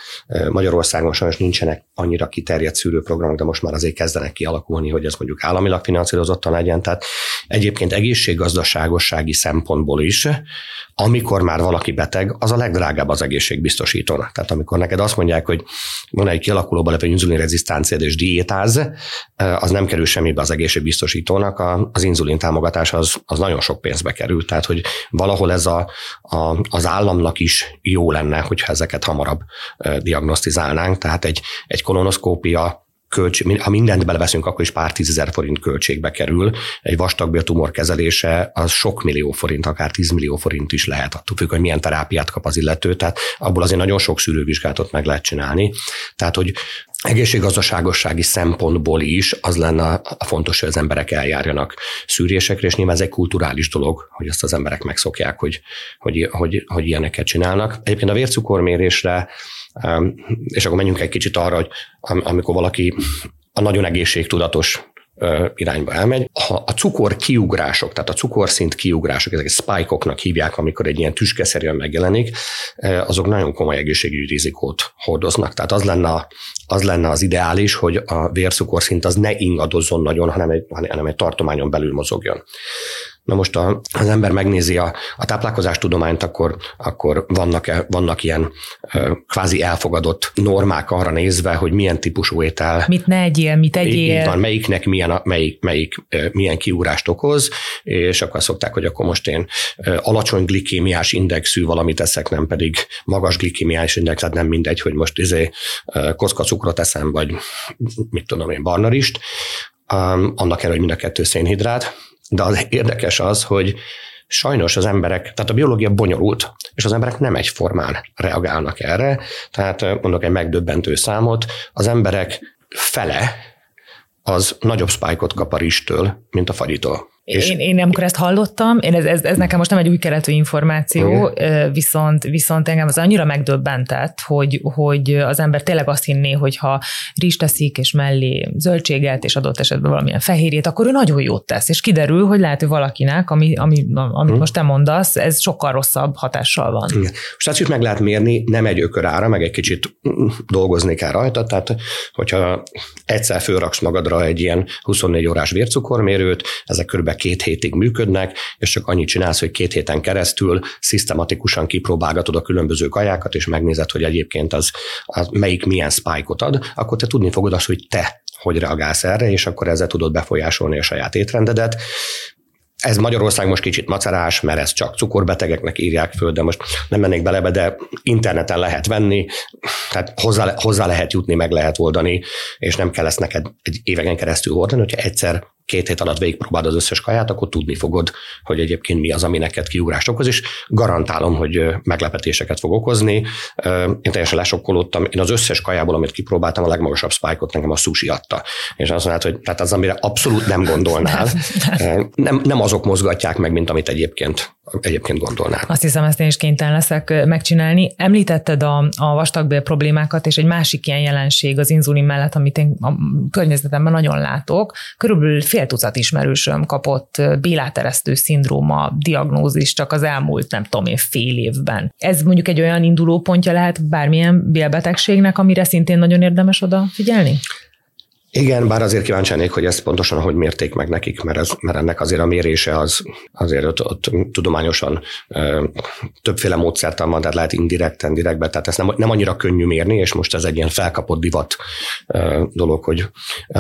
Magyarországon sajnos nincsenek annyira kiterjedt szűrőprogramok, de most már azért kezdenek kialakulni, hogy ez mondjuk államilag finanszírozottan legyen. Tehát egyébként egészséggazdaságossági szempontból is, amikor már valaki beteg, az a legdrágább az egészségbiztosítónak. Tehát amikor neked azt mondják, hogy van egy kialakulóban levő inzulinrezisztánciád és diétáz, az nem kerül semmibe az egészségbiztosítónak, az inzulin támogatás az, az nagyon sok pénzbe kerül. Tehát, hogy valahol ez a, a, az államnak is jó lenne, hogyha ezeket hamarabb diagnosztizálnánk. Tehát egy, egy kolonoszkópia költség, ha mindent beleveszünk, akkor is pár tízezer forint költségbe kerül. Egy vastagbéltumor kezelése az sok millió forint, akár 10 millió forint is lehet, attól függ, hogy milyen terápiát kap az illető, tehát abból azért nagyon sok szűrővizsgálatot meg lehet csinálni. Tehát, hogy egészséggazdaságossági szempontból is az lenne a fontos, hogy az emberek eljárjanak szűrésekre, és nyilván ez egy kulturális dolog, hogy ezt az emberek megszokják, hogy, hogy, hogy, hogy ilyeneket csinálnak. Egyébként a vércukormérésre és akkor menjünk egy kicsit arra, hogy amikor valaki a nagyon egészségtudatos irányba elmegy. Ha a cukor kiugrások, tehát a cukorszint kiugrások, ezek spike-oknak hívják, amikor egy ilyen tüskeszerűen megjelenik, azok nagyon komoly egészségügyi rizikót hordoznak. Tehát az lenne, az lenne az ideális, hogy a vércukorszint az ne ingadozzon nagyon, hanem egy, hanem egy tartományon belül mozogjon. Na most a, az ember megnézi a, a táplálkozástudományt, akkor, akkor vannak, vannak ilyen kvázi elfogadott normák arra nézve, hogy milyen típusú étel. Mit ne egyél, mit egyél. Van, melyiknek milyen, melyik, melyik, milyen kiúrást okoz, és akkor szokták, hogy akkor most én alacsony glikémiás indexű valamit eszek, nem pedig magas glikémiás index, tehát nem mindegy, hogy most izé koszkacukrot eszem, vagy mit tudom én, barnarist, annak ellenére, hogy mind a kettő szénhidrát, de az érdekes az, hogy sajnos az emberek, tehát a biológia bonyolult, és az emberek nem egyformán reagálnak erre. Tehát mondok egy megdöbbentő számot, az emberek fele az nagyobb spike-ot kap a ristől, mint a fagyitól. És én, én amikor ezt hallottam, én ez, ez, ez nekem most nem egy új keletű információ, Igen. viszont, viszont engem az annyira megdöbbentett, hogy, hogy az ember tényleg azt hinné, hogy ha rizs teszik, és mellé zöldséget, és adott esetben valamilyen fehérjét, akkor ő nagyon jót tesz. És kiderül, hogy lehet, hogy valakinek, ami, ami, amit hmm. most te mondasz, ez sokkal rosszabb hatással van. Igen. Most ezt is meg lehet mérni, nem egy ökörára, meg egy kicsit dolgozni kell rajta, tehát hogyha egyszer fölraksz magadra egy ilyen 24 órás vércukormérőt, ezek kb két hétig működnek, és csak annyit csinálsz, hogy két héten keresztül szisztematikusan kipróbálgatod a különböző kajákat, és megnézed, hogy egyébként az, az melyik milyen spike-ot ad, akkor te tudni fogod azt, hogy te hogy reagálsz erre, és akkor ezzel tudod befolyásolni a saját étrendedet. Ez Magyarország most kicsit macerás, mert ezt csak cukorbetegeknek írják föl, de most nem mennék bele, de interneten lehet venni, tehát hozzá, hozzá lehet jutni, meg lehet oldani, és nem kell ezt neked egy éveken keresztül oldani, hogyha egyszer két hét alatt végigpróbálod az összes kaját, akkor tudni fogod, hogy egyébként mi az, ami neked kiugrást okoz, és garantálom, hogy meglepetéseket fog okozni. Én teljesen lesokkolódtam. Én az összes kajából, amit kipróbáltam, a legmagasabb spike-ot nekem a sushi adta. És azt mondod, hogy tehát az, amire abszolút nem gondolnál. Nem, nem azok mozgatják meg, mint amit egyébként egyébként gondolnál. Azt hiszem, ezt én is kénytelen leszek megcsinálni. Említetted a, a vastagbél problémákat, és egy másik ilyen jelenség az inzulin mellett, amit én a környezetemben nagyon látok. Körülbelül fél tucat ismerősöm kapott béláteresztő szindróma diagnózist csak az elmúlt, nem tudom én, fél évben. Ez mondjuk egy olyan induló pontja lehet bármilyen bélbetegségnek, amire szintén nagyon érdemes odafigyelni? Igen, bár azért kíváncsi lennék, hogy ezt pontosan hogy mérték meg nekik, mert, ez, mert ennek azért a mérése az azért ott, ott tudományosan ö, többféle módszertan van, tehát lehet indirekten, direktben, tehát ezt nem, nem annyira könnyű mérni, és most ez egy ilyen felkapott divat ö, dolog, hogy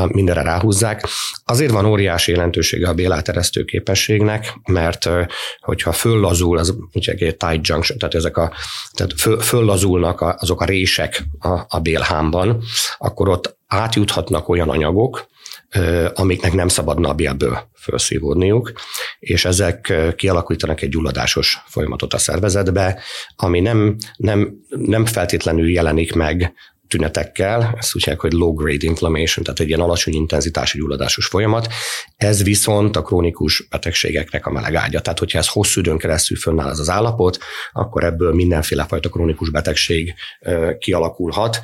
mindenre ráhúzzák. Azért van óriási jelentősége a béláteresztő képességnek, mert ö, hogyha föllazul, az ugye egy tight junction, tehát ezek a, tehát föl, föllazulnak azok a rések a, a bélhámban, akkor ott átjuthatnak olyan anyagok, amiknek nem szabadna a bélből felszívódniuk, és ezek kialakítanak egy gyulladásos folyamatot a szervezetbe, ami nem, nem, nem feltétlenül jelenik meg tünetekkel, ezt úgy hogy low grade inflammation, tehát egy ilyen alacsony intenzitású gyulladásos folyamat. Ez viszont a krónikus betegségeknek a melegágya. Tehát, hogyha ez hosszú időn keresztül fönnáll ez az állapot, akkor ebből mindenféle fajta krónikus betegség kialakulhat,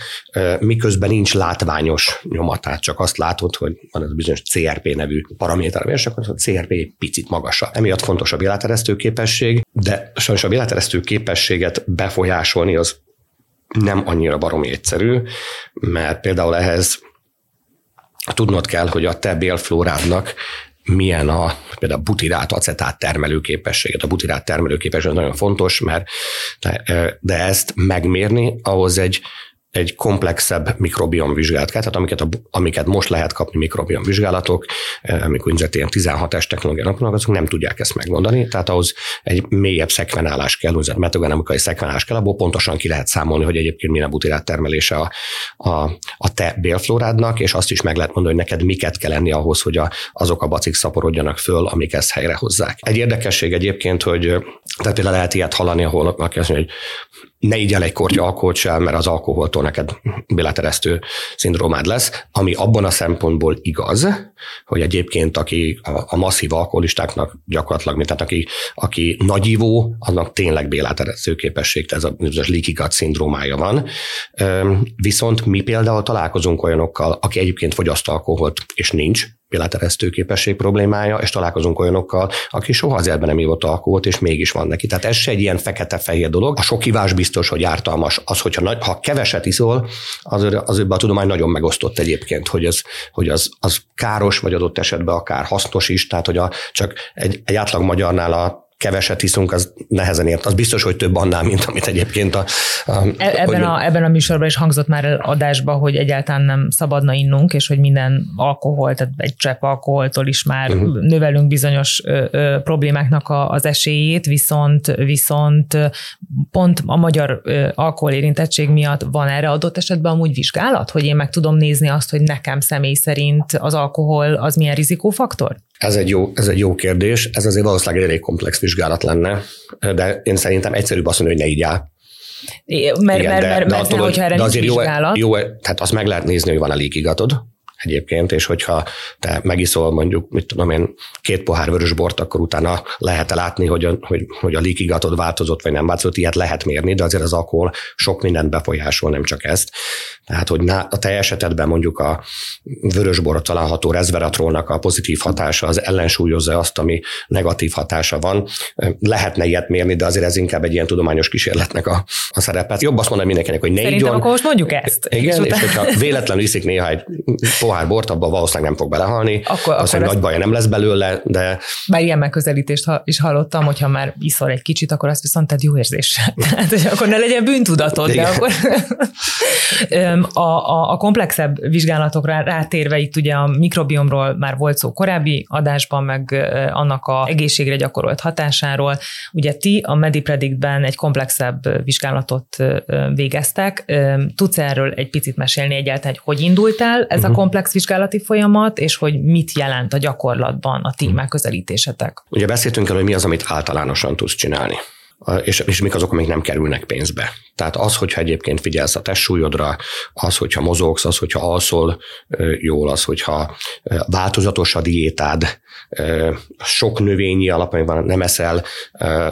miközben nincs látványos nyomatát, csak azt látod, hogy van ez a bizonyos CRP nevű paraméter, és akkor a CRP picit magasabb. Emiatt fontos a életeresztő képesség, de sajnos a életeresztő képességet befolyásolni az nem annyira baromi egyszerű, mert például ehhez tudnod kell, hogy a te bélflórádnak milyen a például a butirát, acetát termelő képességet. A butirát termelő képesség nagyon fontos, mert de, ezt megmérni, ahhoz egy egy komplexebb mikrobiom vizsgálat kell, tehát amiket, a, amiket most lehet kapni mikrobiom vizsgálatok, eh, amikor úgynevezett ilyen 16-es technológia napnak, azok nem tudják ezt megmondani, tehát ahhoz egy mélyebb szekvenálás kell, úgynevezett metagenemikai szekvenálás kell, abból pontosan ki lehet számolni, hogy egyébként milyen a butirát termelése a, a, a te bélflórádnak, és azt is meg lehet mondani, hogy neked miket kell lenni ahhoz, hogy a, azok a bacik szaporodjanak föl, amik ezt helyre hozzák. Egy érdekesség egyébként, hogy tehát például lehet ilyet hallani, ahol aki azt mondja, hogy ne így el egy kortya alkoholt sem, mert az alkoholtól neked bilateresztő szindrómád lesz, ami abban a szempontból igaz, hogy egyébként aki a, a masszív alkoholistáknak gyakorlatilag, mint tehát aki, aki nagyivó, annak tényleg béláteresztő képesség, ez a leaky gut szindrómája van. Viszont mi például találkozunk olyanokkal, aki egyébként fogyaszt alkoholt, és nincs életeresztő képesség problémája, és találkozunk olyanokkal, aki soha az nem ívott alkoholt, és mégis van neki. Tehát ez se egy ilyen fekete-fehér dolog. A sok ivás biztos, hogy ártalmas. Az, hogyha nagy, ha keveset iszol, az, az a tudomány nagyon megosztott egyébként, hogy, ez, hogy az, az káros, vagy adott esetben akár hasznos is, tehát hogy a, csak egy, egy átlag magyarnál a keveset iszunk, az nehezen ért. Az biztos, hogy több annál, mint amit egyébként a... a e- ebben, hogy... a, ebben a műsorban is hangzott már el adásba, hogy egyáltalán nem szabadna innunk, és hogy minden alkohol, tehát egy csepp alkoholtól is már uh-huh. növelünk bizonyos ö, ö, problémáknak a, az esélyét, viszont, viszont pont a magyar ö, alkoholérintettség miatt van erre adott esetben amúgy vizsgálat, hogy én meg tudom nézni azt, hogy nekem személy szerint az alkohol az milyen rizikófaktor? Ez egy, jó, ez egy jó kérdés, ez azért valószínűleg egy elég komplex vizsgálat lenne, de én szerintem egyszerűbb azt mondani, hogy ne így áll. Mert, Igen, mert, de, mert, de, mert, attól, hogyha erre de azért jó, jó, tehát azt meg lehet nézni, hogy van a lékigatod, egyébként, és hogyha te megiszol mondjuk, mit tudom én, két pohár vörös bort, akkor utána lehet-e látni, hogy a, hogy, hogy a líkigatod változott, vagy nem változott, ilyet lehet mérni, de azért az alkohol sok mindent befolyásol, nem csak ezt. Tehát, hogy a te esetedben mondjuk a vörösbor található resveratrolnak a pozitív hatása az ellensúlyozza azt, ami negatív hatása van. Lehetne ilyet mérni, de azért ez inkább egy ilyen tudományos kísérletnek a, a szerepet. Jobb azt mondani mindenkinek, hogy ne Szerintem így akkor most mondjuk ezt. Igen, és, és hogyha véletlenül iszik néha egy pohár bort, abban valószínűleg nem fog belehalni. Akkor, azt akkor nagy baja nem lesz belőle, de... Bár ilyen megközelítést is hallottam, hogyha már iszol egy kicsit, akkor azt viszont tedd jó érzéssel. Tehát, hogy akkor ne legyen bűntudatod, de akkor... a, a, a komplexebb vizsgálatokra rátérve itt ugye a mikrobiomról már volt szó korábbi adásban, meg annak a egészségre gyakorolt hatásáról. Ugye ti a MediPredictben egy komplexebb vizsgálatot végeztek. Tudsz erről egy picit mesélni egyáltalán, hogy hogy indult el ez uh-huh. a mhm. Komplex vizsgálati folyamat, és hogy mit jelent a gyakorlatban a ti mhm. megközelítésetek? Ugye beszéltünk el, hogy mi az, amit általánosan tudsz csinálni és, és mik azok, amik nem kerülnek pénzbe. Tehát az, hogyha egyébként figyelsz a testsúlyodra, az, hogyha mozogsz, az, hogyha alszol jól, az, hogyha változatos a diétád, sok növényi alapanyagban nem eszel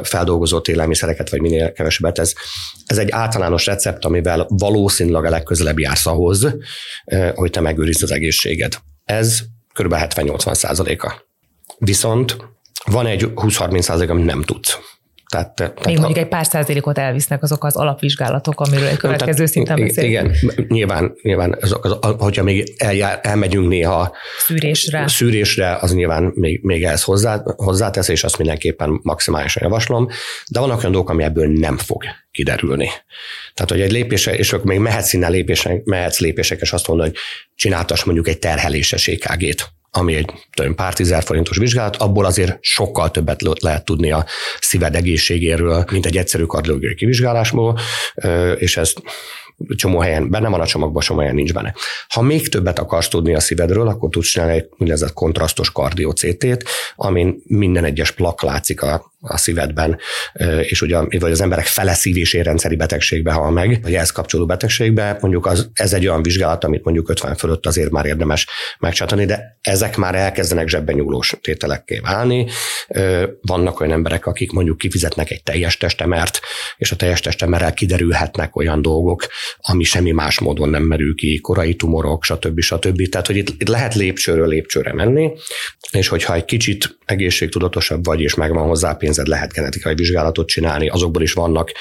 feldolgozott élelmiszereket, vagy minél kevesebbet, ez, ez egy általános recept, amivel valószínűleg a legközelebb jársz ahhoz, hogy te megőrizd az egészséged. Ez kb. 70-80 százaléka. Viszont van egy 20-30 százalék, amit nem tudsz. Tehát, tehát Még mondjuk a, egy pár százalékot elvisznek azok az alapvizsgálatok, amiről egy következő tehát, szinten beszélünk. Igen, nyilván, nyilván azok, az, hogyha még eljár, elmegyünk néha szűrésre, szűrésre az nyilván még, még ehhez hozzá, hozzátesz, és azt mindenképpen maximálisan javaslom, de vannak olyan dolgok, ami ebből nem fog kiderülni. Tehát, hogy egy lépése, és akkor még mehetsz innen lépések, mehetsz lépések, és azt mondod, hogy csináltas mondjuk egy terheléses EKG-t ami egy több pár tízer forintos vizsgálat, abból azért sokkal többet lehet tudni a szíved egészségéről, mint egy egyszerű kardiológiai kivizsgálásból, és ez csomó helyen benne van a csomagban, csomó helyen nincs benne. Ha még többet akarsz tudni a szívedről, akkor tudsz csinálni egy úgynevezett kontrasztos kardiocétét, amin minden egyes plak látszik a a szívedben, és ugye, vagy az emberek fele szív- és betegségbe hal meg, vagy ehhez kapcsolódó betegségbe, mondjuk az, ez egy olyan vizsgálat, amit mondjuk 50 fölött azért már érdemes megcsatani, de ezek már elkezdenek zsebben nyúlós tételekké válni. Vannak olyan emberek, akik mondjuk kifizetnek egy teljes testemert, és a teljes testemerrel kiderülhetnek olyan dolgok, ami semmi más módon nem merül ki, korai tumorok, stb. stb. Tehát, hogy itt, itt lehet lépcsőről lépcsőre menni, és hogyha egy kicsit egészségtudatosabb vagy, és megvan hozzá pénzed, lehet genetikai vizsgálatot csinálni, azokból is vannak,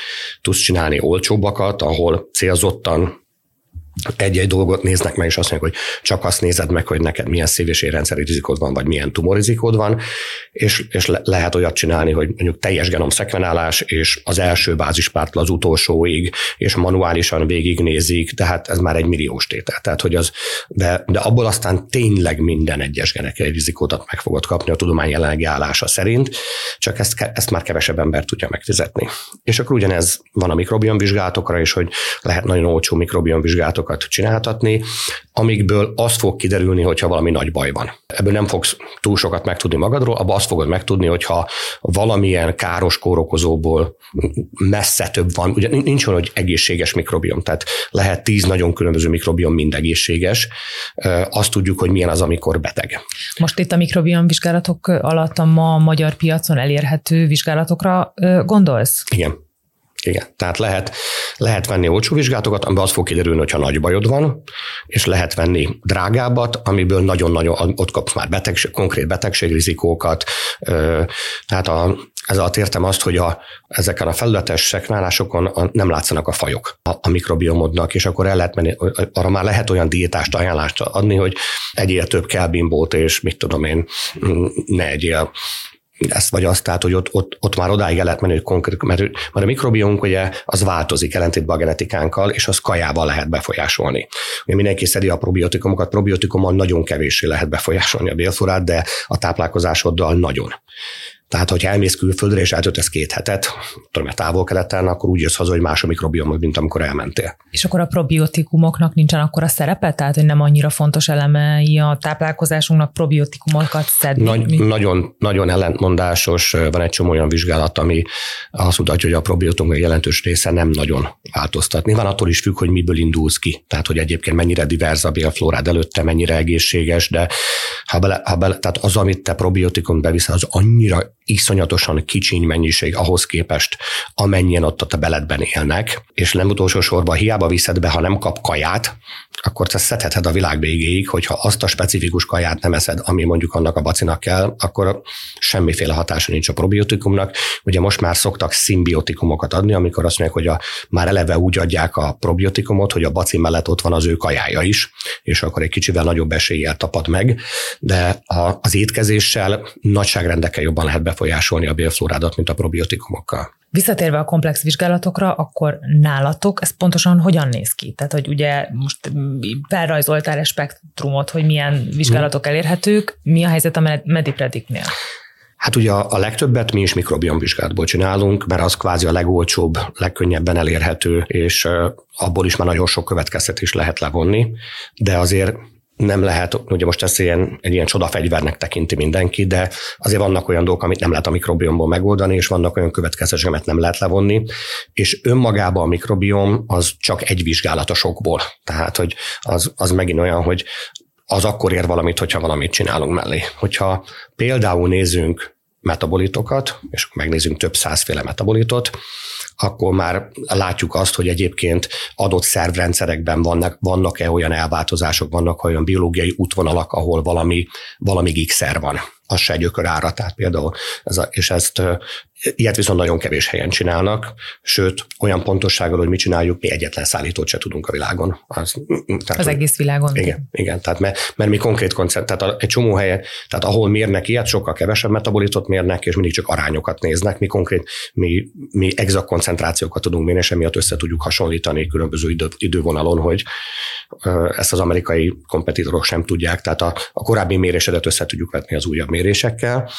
tudsz csinálni olcsóbbakat, ahol célzottan egy-egy dolgot néznek meg, és azt mondják, hogy csak azt nézed meg, hogy neked milyen szív- és érrendszeri rizikód van, vagy milyen tumorizikód van, és, és le, lehet olyat csinálni, hogy mondjuk teljes genom szekvenálás, és az első bázispártól az utolsóig, és manuálisan végignézik, tehát ez már egy milliós tétel. Tehát, hogy az, de, de abból aztán tényleg minden egyes genetikai rizikódat meg fogod kapni a tudomány jelenlegi állása szerint, csak ezt, ezt már kevesebb ember tudja megfizetni. És akkor ugyanez van a mikrobiom vizsgálatokra is, hogy lehet nagyon olcsó mikrobiom vizsgálatok dolgokat csináltatni, amikből az fog kiderülni, hogyha valami nagy baj van. Ebből nem fogsz túl sokat megtudni magadról, abban azt fogod megtudni, hogyha valamilyen káros kórokozóból messze több van. Ugye nincs olyan, hogy egészséges mikrobiom, tehát lehet tíz nagyon különböző mikrobiom mind egészséges. Azt tudjuk, hogy milyen az, amikor beteg. Most itt a mikrobiom vizsgálatok alatt a ma magyar piacon elérhető vizsgálatokra gondolsz? Igen. Igen, tehát lehet, lehet venni olcsó vizsgálatokat, amiben az fog kiderülni, hogyha nagy bajod van, és lehet venni drágábbat, amiből nagyon-nagyon, ott kapsz már betegség, konkrét betegségrizikókat. Tehát a, ez alatt értem azt, hogy a, ezeken a felületes szekválásokon a, nem látszanak a fajok a, a mikrobiomodnak, és akkor el lehet menni, arra már lehet olyan diétást, ajánlást adni, hogy egyél több kelbimbót, és mit tudom én, ne egyél ezt vagy azt, tehát hogy ott, ott, ott már odáig el lehet menni, hogy konkrét, mert, mert a mikrobiomunk ugye az változik ellentétben a genetikánkkal, és az kajával lehet befolyásolni. Ugye mindenki szedi a probiotikumokat, probiotikumon nagyon kevéssé lehet befolyásolni a bélflorát, de a táplálkozásoddal nagyon. Tehát, hogyha elmész külföldre és eltöltesz két hetet, tudom, a távol-keleten, akkor úgy jössz haza, hogy más a mikrobiom, mint amikor elmentél. És akkor a probiotikumoknak nincsen akkor a szerepe? Tehát, hogy nem annyira fontos elemei a táplálkozásunknak probiotikumokat szedni? Nagy, nagyon, nagyon ellentmondásos. Van egy csomó olyan vizsgálat, ami azt mutatja, hogy a probiotikum jelentős része nem nagyon változtat. Nyilván attól is függ, hogy miből indulsz ki. Tehát, hogy egyébként mennyire divers a bélflórád előtte, mennyire egészséges, de ha bele, ha bele, tehát az, amit te probiotikum beviszel, az annyira iszonyatosan kicsiny mennyiség ahhoz képest, amennyien ott a beletben élnek, és nem utolsó sorban hiába viszed be, ha nem kap kaját, akkor te szedheted a világ végéig, hogyha azt a specifikus kaját nem eszed, ami mondjuk annak a bacinak kell, akkor semmiféle hatása nincs a probiotikumnak. Ugye most már szoktak szimbiotikumokat adni, amikor azt mondják, hogy a, már eleve úgy adják a probiotikumot, hogy a baci mellett ott van az ő kajája is, és akkor egy kicsivel nagyobb eséllyel tapad meg, de a, az étkezéssel nagyságrendekkel jobban lehet befolyásolni a bélflórádat, mint a probiotikumokkal. Visszatérve a komplex vizsgálatokra, akkor nálatok ez pontosan hogyan néz ki? Tehát, hogy ugye most felrajzoltál egy spektrumot, hogy milyen vizsgálatok elérhetők, mi a helyzet a Mediprediknél? Hát ugye a, a legtöbbet mi is mikrobiomvizsgálatból csinálunk, mert az kvázi a legolcsóbb, legkönnyebben elérhető, és abból is már nagyon sok következtetés lehet levonni, de azért nem lehet, ugye most ezt ilyen, egy ilyen csodafegyvernek tekinti mindenki, de azért vannak olyan dolgok, amit nem lehet a mikrobiomból megoldani, és vannak olyan következések, amit nem lehet levonni, és önmagában a mikrobiom az csak egy vizsgálat a sokból. Tehát, hogy az, az megint olyan, hogy az akkor ér valamit, hogyha valamit csinálunk mellé. Hogyha például nézzünk metabolitokat, és megnézzünk több százféle metabolitot, akkor már látjuk azt, hogy egyébként adott szervrendszerekben vannak, vannak-e olyan elváltozások, vannak olyan biológiai útvonalak, ahol valami, valami gigszer van. Az se gyökör ára, tehát például, ez a, és ezt ilyet viszont nagyon kevés helyen csinálnak, sőt, olyan pontossággal, hogy mi csináljuk, mi egyetlen szállítót se tudunk a világon. Az, tehát, az egész világon. Igen, igen tehát mert, mert mi konkrét koncert, tehát egy csomó helyen, tehát ahol mérnek ilyet, sokkal kevesebb metabolitot mérnek, és mindig csak arányokat néznek, mi konkrét, mi, mi exakt koncentrációkat tudunk mérni, és emiatt össze tudjuk hasonlítani különböző idő, idővonalon, hogy ezt az amerikai kompetitorok sem tudják, tehát a, a korábbi mérésedet össze tudjuk vetni az újabb mérésekkel,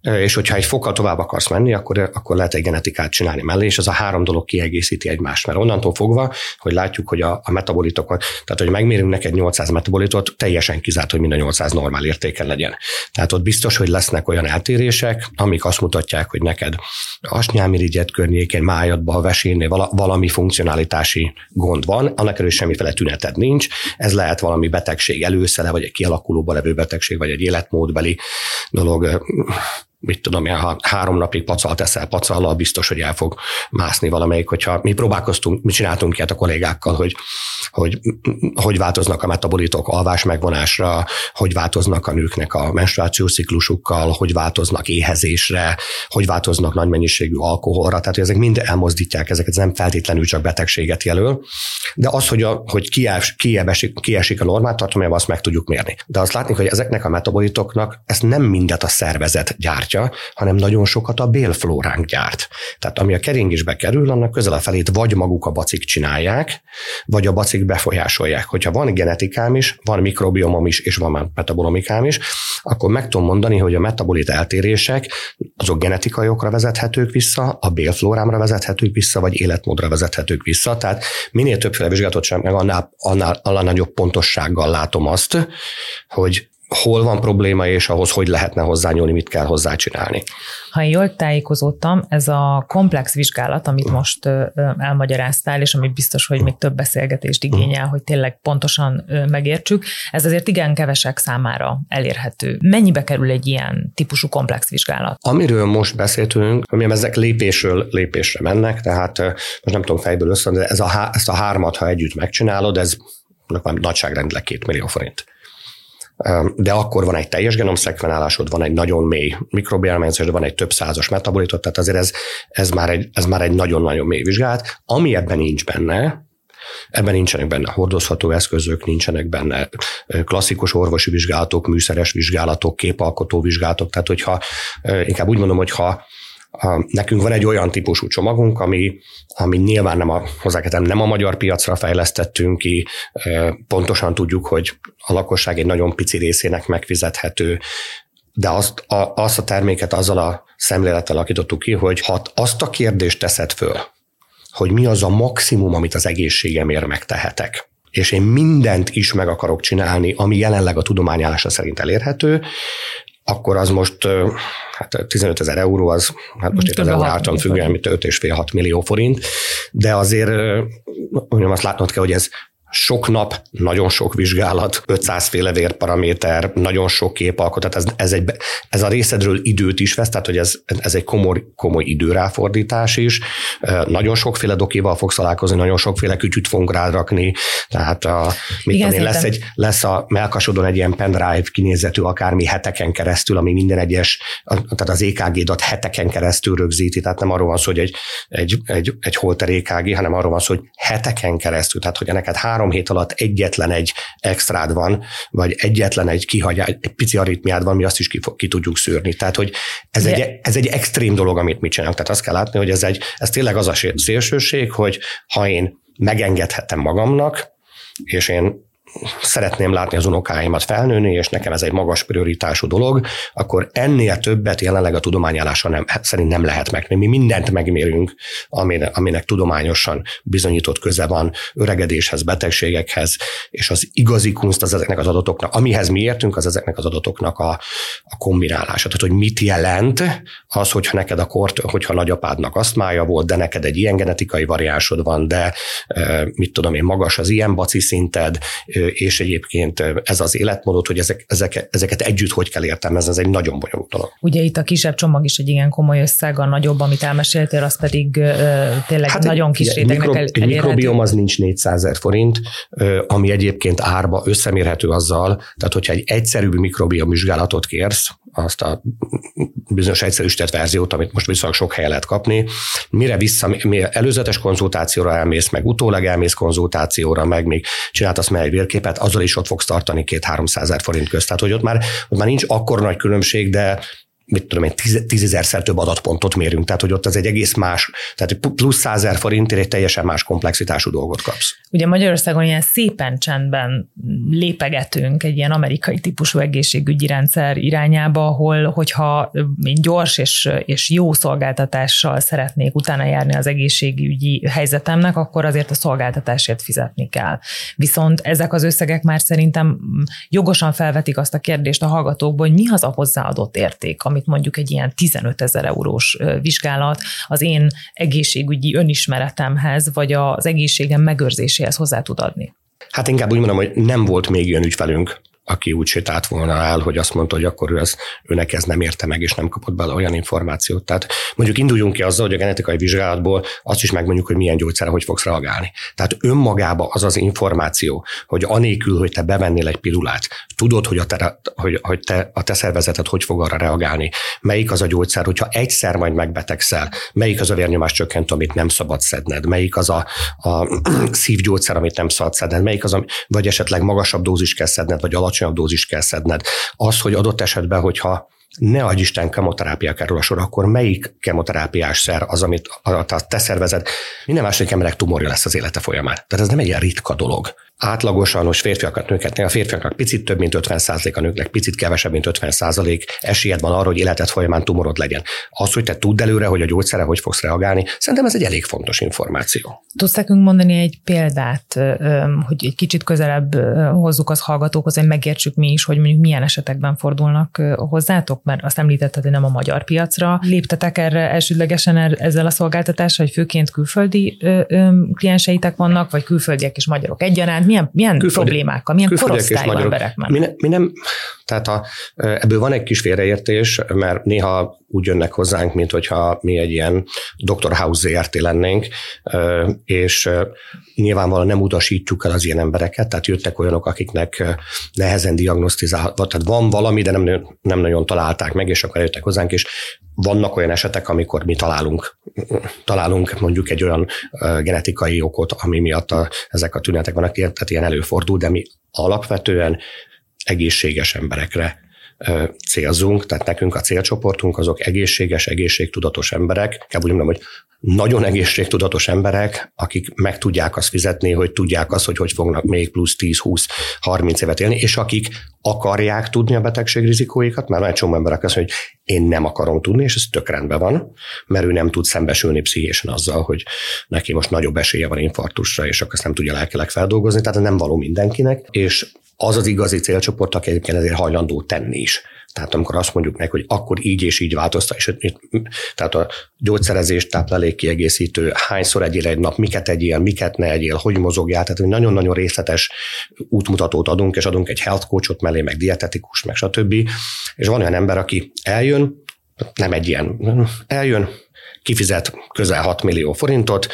és hogyha egy fokkal tovább akarsz menni, akkor, akkor lehet egy genetikát csinálni mellé, és ez a három dolog kiegészíti egymást. Mert onnantól fogva, hogy látjuk, hogy a, a metabolitokat, tehát hogy megmérünk neked 800 metabolitot, teljesen kizárt, hogy mind a 800 normál értéken legyen. Tehát ott biztos, hogy lesznek olyan eltérések, amik azt mutatják, hogy neked asnyálmirigyet környékén, májadba, a vesénél valami funkcionalitási gond van, annak erről semmiféle tüneted nincs. Ez lehet valami betegség előszele, vagy egy kialakulóban levő betegség, vagy egy életmódbeli dolog mit tudom én, ha három napig pacal teszel pacallal, biztos, hogy el fog mászni valamelyik, hogyha mi próbálkoztunk, mi csináltunk ilyet a kollégákkal, hogy, hogy hogy változnak a metabolitok alvás megvonásra, hogy változnak a nőknek a menstruációs ciklusukkal, hogy változnak éhezésre, hogy változnak nagy mennyiségű alkoholra, tehát ezek mind elmozdítják ezeket, ez nem feltétlenül csak betegséget jelöl, de az, hogy, a, hogy kies, kiesik, kiesik a normát tartományban, azt meg tudjuk mérni. De azt látni, hogy ezeknek a metabolitoknak ezt nem mindet a szervezet gyártja, gyártja, hanem nagyon sokat a bélflóránk gyárt. Tehát ami a keringésbe kerül, annak közel a felét vagy maguk a bacik csinálják, vagy a bacik befolyásolják. Hogyha van genetikám is, van mikrobiomom is, és van metabolomikám is, akkor meg tudom mondani, hogy a metabolit eltérések azok genetikai okra vezethetők vissza, a bélflórámra vezethetők vissza, vagy életmódra vezethetők vissza. Tehát minél többféle vizsgálatot sem, meg annál, annál, annál nagyobb pontossággal látom azt, hogy hol van probléma, és ahhoz hogy lehetne hozzányúlni, mit kell hozzá csinálni. Ha én jól tájékozódtam, ez a komplex vizsgálat, amit most elmagyaráztál, és ami biztos, hogy még több beszélgetést igényel, hogy tényleg pontosan megértsük, ez azért igen kevesek számára elérhető. Mennyibe kerül egy ilyen típusú komplex vizsgálat? Amiről most beszéltünk, ami ezek lépésről lépésre mennek, tehát most nem tudom fejből össze, de ez a, ezt a hármat, ha együtt megcsinálod, ez nagyságrendileg két millió forint de akkor van egy teljes genomszekvenálásod, van egy nagyon mély mikrobiálmányzás, van egy több százas metabolitot, tehát azért ez, ez, már egy, ez már egy nagyon-nagyon mély vizsgálat. Ami ebben nincs benne, Ebben nincsenek benne hordozható eszközök, nincsenek benne klasszikus orvosi vizsgálatok, műszeres vizsgálatok, képalkotó vizsgálatok. Tehát, hogyha inkább úgy mondom, hogy ha a, nekünk van egy olyan típusú csomagunk, ami, ami nyilván nem a, hozzáketem, nem a magyar piacra fejlesztettünk ki, pontosan tudjuk, hogy a lakosság egy nagyon pici részének megfizethető, de azt a, azt a terméket azzal a szemlélettel alakítottuk ki, hogy ha azt a kérdést teszed föl, hogy mi az a maximum, amit az egészségemért megtehetek, és én mindent is meg akarok csinálni, ami jelenleg a tudományállása szerint elérhető, akkor az most hát 15 ezer euró, az hát most itt az euró által függően, mint 5,5-6 millió forint, de azért mondjam, azt látnod kell, hogy ez sok nap, nagyon sok vizsgálat, 500 féle vérparaméter, nagyon sok képalkot, tehát ez, ez, egy, ez a részedről időt is vesz, tehát hogy ez, ez egy komoly, komoly időráfordítás is. Nagyon sokféle dokival fogsz találkozni, nagyon sokféle kütyüt fogunk rakni, tehát a, mit Igen, tudom, lesz, egy, lesz a melkasodon egy ilyen pendrive kinézetű akármi heteken keresztül, ami minden egyes, tehát az EKG-dat heteken keresztül rögzíti, tehát nem arról van szó, hogy egy, egy, egy, egy holter EKG, hanem arról van szó, hogy heteken keresztül, tehát hogy neked három három hét alatt egyetlen egy extrád van, vagy egyetlen egy kihagyás, egy pici aritmiád van, mi azt is ki, ki tudjuk szűrni. Tehát, hogy ez, egy, ez egy extrém dolog, amit mi csinálunk. Tehát azt kell látni, hogy ez, egy, ez tényleg az a szélsőség, hogy ha én megengedhetem magamnak, és én szeretném látni az unokáimat felnőni, és nekem ez egy magas prioritású dolog, akkor ennél többet jelenleg a tudományállása nem, szerint nem lehet meg. Mi mindent megmérünk, aminek, aminek tudományosan bizonyított köze van öregedéshez, betegségekhez, és az igazi kunst az ezeknek az adatoknak, amihez mi értünk, az ezeknek az adatoknak a, a kombinálása. Tehát, hogy mit jelent az, hogyha neked a kort, hogyha nagyapádnak asztmája volt, de neked egy ilyen genetikai variásod van, de mit tudom én, magas az ilyen baci szinted, és egyébként ez az életmódot, hogy ezek, ezek, ezeket együtt hogy kell értelmezni, ez egy nagyon bonyolult dolog. Ugye itt a kisebb csomag is egy igen komoly összeg, a nagyobb, amit elmeséltél, az pedig tényleg hát nagyon egy, kis rétegnek mikro, Egy mikrobiom az nincs 400 ezer forint, ami egyébként árba összemérhető azzal, tehát hogyha egy egyszerű mikrobiom vizsgálatot kérsz, azt a bizonyos egyszerűsített verziót, amit most viszonylag sok helyen lehet kapni, mire vissza, mire előzetes konzultációra elmész, meg utólag elmész konzultációra, meg még csináltasz meg egy vérképet, azzal is ott fogsz tartani két 300 ezer forint közt. Tehát, hogy ott már, ott már nincs akkor nagy különbség, de mit tudom én, tízezerszer több adatpontot mérünk, tehát hogy ott az egy egész más, tehát plusz százer forintért egy teljesen más komplexitású dolgot kapsz. Ugye Magyarországon ilyen szépen csendben lépegetünk egy ilyen amerikai típusú egészségügyi rendszer irányába, ahol hogyha én gyors és, és jó szolgáltatással szeretnék utána járni az egészségügyi helyzetemnek, akkor azért a szolgáltatásért fizetni kell. Viszont ezek az összegek már szerintem jogosan felvetik azt a kérdést a hallgatókból, hogy mi az a hozzáadott érték, amit mondjuk egy ilyen 15 ezer eurós vizsgálat az én egészségügyi önismeretemhez, vagy az egészségem megőrzéséhez hozzá tud adni. Hát inkább úgy mondom, hogy nem volt még olyan ügyfelünk, aki úgy sétált volna el, hogy azt mondta, hogy akkor ő, az, őnek ez nem érte meg, és nem kapott bele olyan információt. Tehát mondjuk induljunk ki azzal, hogy a genetikai vizsgálatból azt is megmondjuk, hogy milyen gyógyszerre hogy fogsz reagálni. Tehát önmagába az az információ, hogy anélkül, hogy te bevennél egy pilulát, tudod, hogy a te, hogy, hogy te, a te szervezeted hogy fog arra reagálni, melyik az a gyógyszer, hogyha egyszer majd megbetegszel, melyik az a vérnyomás csökkentő, amit nem szabad szedned, melyik az a, a szívgyógyszer, amit nem szabad szedned, melyik az, a, vagy esetleg magasabb dózis kell szedned, vagy alacsony alacsonyabb dózis kell szedned. Az, hogy adott esetben, hogyha ne adj Isten kemoterápia kerül a sor, akkor melyik kemoterápiás szer az, amit a te szervezed, minden második emberek tumorja lesz az élete folyamán. Tehát ez nem egy ilyen ritka dolog átlagosan, most férfiakat, nőket, a férfiaknak picit több, mint 50% a nőknek picit kevesebb, mint 50% esélyed van arra, hogy életed folyamán tumorod legyen. Az, hogy te tudd előre, hogy a gyógyszere hogy fogsz reagálni, szerintem ez egy elég fontos információ. Tudsz nekünk mondani egy példát, hogy egy kicsit közelebb hozzuk az hallgatókhoz, hogy megértsük mi is, hogy mondjuk milyen esetekben fordulnak hozzátok, mert azt említetted, hogy nem a magyar piacra. Léptetek erre elsődlegesen ezzel a szolgáltatással, hogy főként külföldi klienseitek vannak, vagy külföldiek és magyarok egyaránt? Milyen, milyen Külföldi, problémákkal, milyen korosztályú emberek mennek? Mi, ne, mi nem, tehát a, ebből van egy kis félreértés, mert néha úgy jönnek hozzánk, mint hogyha mi egy ilyen Dr. House ZRT lennénk, és nyilvánvalóan nem utasítjuk el az ilyen embereket, tehát jöttek olyanok, akiknek nehezen diagnosztizálva, tehát van valami, de nem, nem nagyon találták meg, és akkor jöttek hozzánk, és vannak olyan esetek, amikor mi találunk, találunk mondjuk egy olyan genetikai okot, ami miatt a, ezek a tünetek vannak, tehát ilyen előfordul, de mi alapvetően egészséges emberekre célzunk, tehát nekünk a célcsoportunk azok egészséges, egészségtudatos emberek, kell úgy mondom, hogy nagyon egészségtudatos emberek, akik meg tudják azt fizetni, hogy tudják azt, hogy hogy fognak még plusz 10-20-30 évet élni, és akik akarják tudni a betegség rizikóikat, mert egy csomó emberek azt mondja, hogy én nem akarom tudni, és ez tök rendben van, mert ő nem tud szembesülni pszichésen azzal, hogy neki most nagyobb esélye van infarktusra, és akkor ezt nem tudja lelkileg feldolgozni, tehát nem való mindenkinek, és az az igazi célcsoport, aki egyébként ezért hajlandó tenni is. Tehát amikor azt mondjuk meg, hogy akkor így és így változta, és tehát a gyógyszerezés, táplálék kiegészítő, hányszor egyél egy nap, miket egyél, miket ne egyél, hogy mozogjál, tehát nagyon-nagyon részletes útmutatót adunk, és adunk egy health coachot mellé, meg dietetikus, meg stb. És van olyan ember, aki eljön, nem egy ilyen, eljön, kifizet közel 6 millió forintot,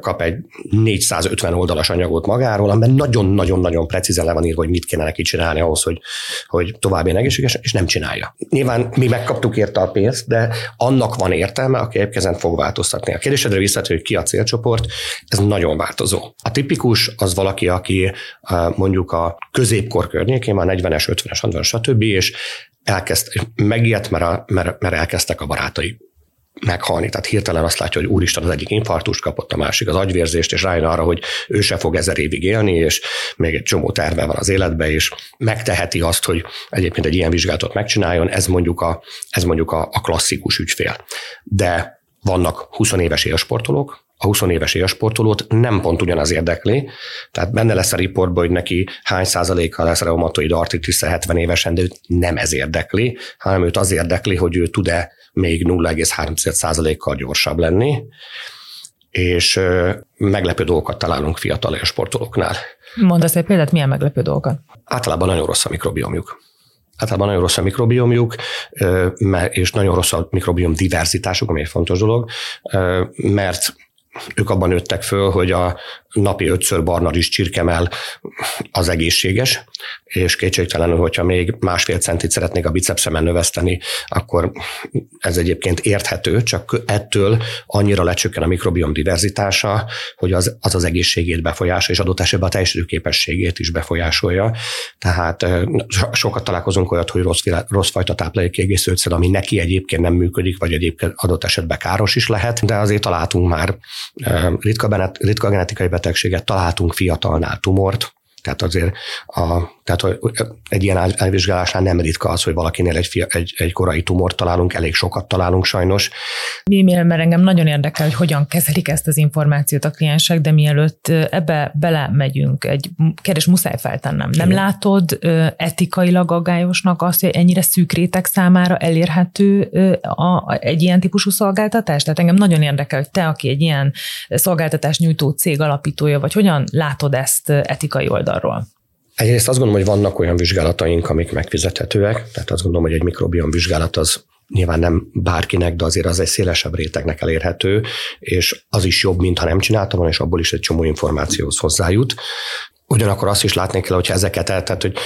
kap egy 450 oldalas anyagot magáról, amiben nagyon-nagyon-nagyon precízen le van írva, hogy mit kéne neki csinálni ahhoz, hogy, hogy tovább egészséges, és nem csinálja. Nyilván mi megkaptuk érte a pénzt, de annak van értelme, aki egyébként fog változtatni. A kérdésedre visszatérő, hogy ki a célcsoport, ez nagyon változó. A tipikus az valaki, aki mondjuk a középkor környékén, már 40-es, 50-es, 60 stb., és elkezd, megijedt, mert, a, mert, mert elkezdtek a barátai meghalni. Tehát hirtelen azt látja, hogy úristen, az egyik infarktust kapott, a másik az agyvérzést, és rájön arra, hogy ő se fog ezer évig élni, és még egy csomó terve van az életbe, és megteheti azt, hogy egyébként egy ilyen vizsgálatot megcsináljon, ez mondjuk a, ez mondjuk a, a klasszikus ügyfél. De vannak 20 éves élsportolók, a 20 éves élsportolót nem pont ugyanaz érdekli, tehát benne lesz a riportban, hogy neki hány százaléka lesz reumatoid artritis 70 évesen, de őt nem ez érdekli, hanem őt az érdekli, hogy ő tud-e még 0,3%-kal gyorsabb lenni, és meglepő dolgokat találunk fiatal sportolóknál. Mondasz egy példát, milyen meglepő dolgokat? Általában nagyon rossz a mikrobiomjuk. Általában nagyon rossz a mikrobiomjuk, és nagyon rossz a mikrobiom diverzitásuk, ami egy fontos dolog, mert ők abban nőttek föl, hogy a napi ötször barna is csirkemel az egészséges, és kétségtelenül, hogyha még másfél centit szeretnék a bicepszemen növeszteni, akkor ez egyébként érthető, csak ettől annyira lecsökken a mikrobiom diverzitása, hogy az az, az egészségét befolyásolja, és adott esetben a teljesítő képességét is befolyásolja. Tehát sokat találkozunk olyat, hogy rossz, rossz fajta ami neki egyébként nem működik, vagy egyébként adott esetben káros is lehet, de azért találtunk már ritka, ritka genetikai betegséget, találtunk fiatalnál tumort, tehát azért a, tehát egy ilyen elvizsgálásnál nem ritka az, hogy valakinél egy, fia, egy, egy korai tumort találunk, elég sokat találunk sajnos. Mivel mert engem nagyon érdekel, hogy hogyan kezelik ezt az információt a kliensek, de mielőtt ebbe belemegyünk, egy kérdés muszáj feltennem. Nem Igen. látod etikailag aggályosnak azt, hogy ennyire szűk réteg számára elérhető a, a, egy ilyen típusú szolgáltatás? Tehát engem nagyon érdekel, hogy te, aki egy ilyen szolgáltatás nyújtó cég alapítója, vagy hogyan látod ezt etikai oldalról? Egyrészt azt gondolom, hogy vannak olyan vizsgálataink, amik megfizethetőek, tehát azt gondolom, hogy egy mikrobiom vizsgálat az nyilván nem bárkinek, de azért az egy szélesebb rétegnek elérhető, és az is jobb, mintha nem csináltam és abból is egy csomó információhoz hozzájut. Ugyanakkor azt is látni kell, hogyha ezeket, tehát hogy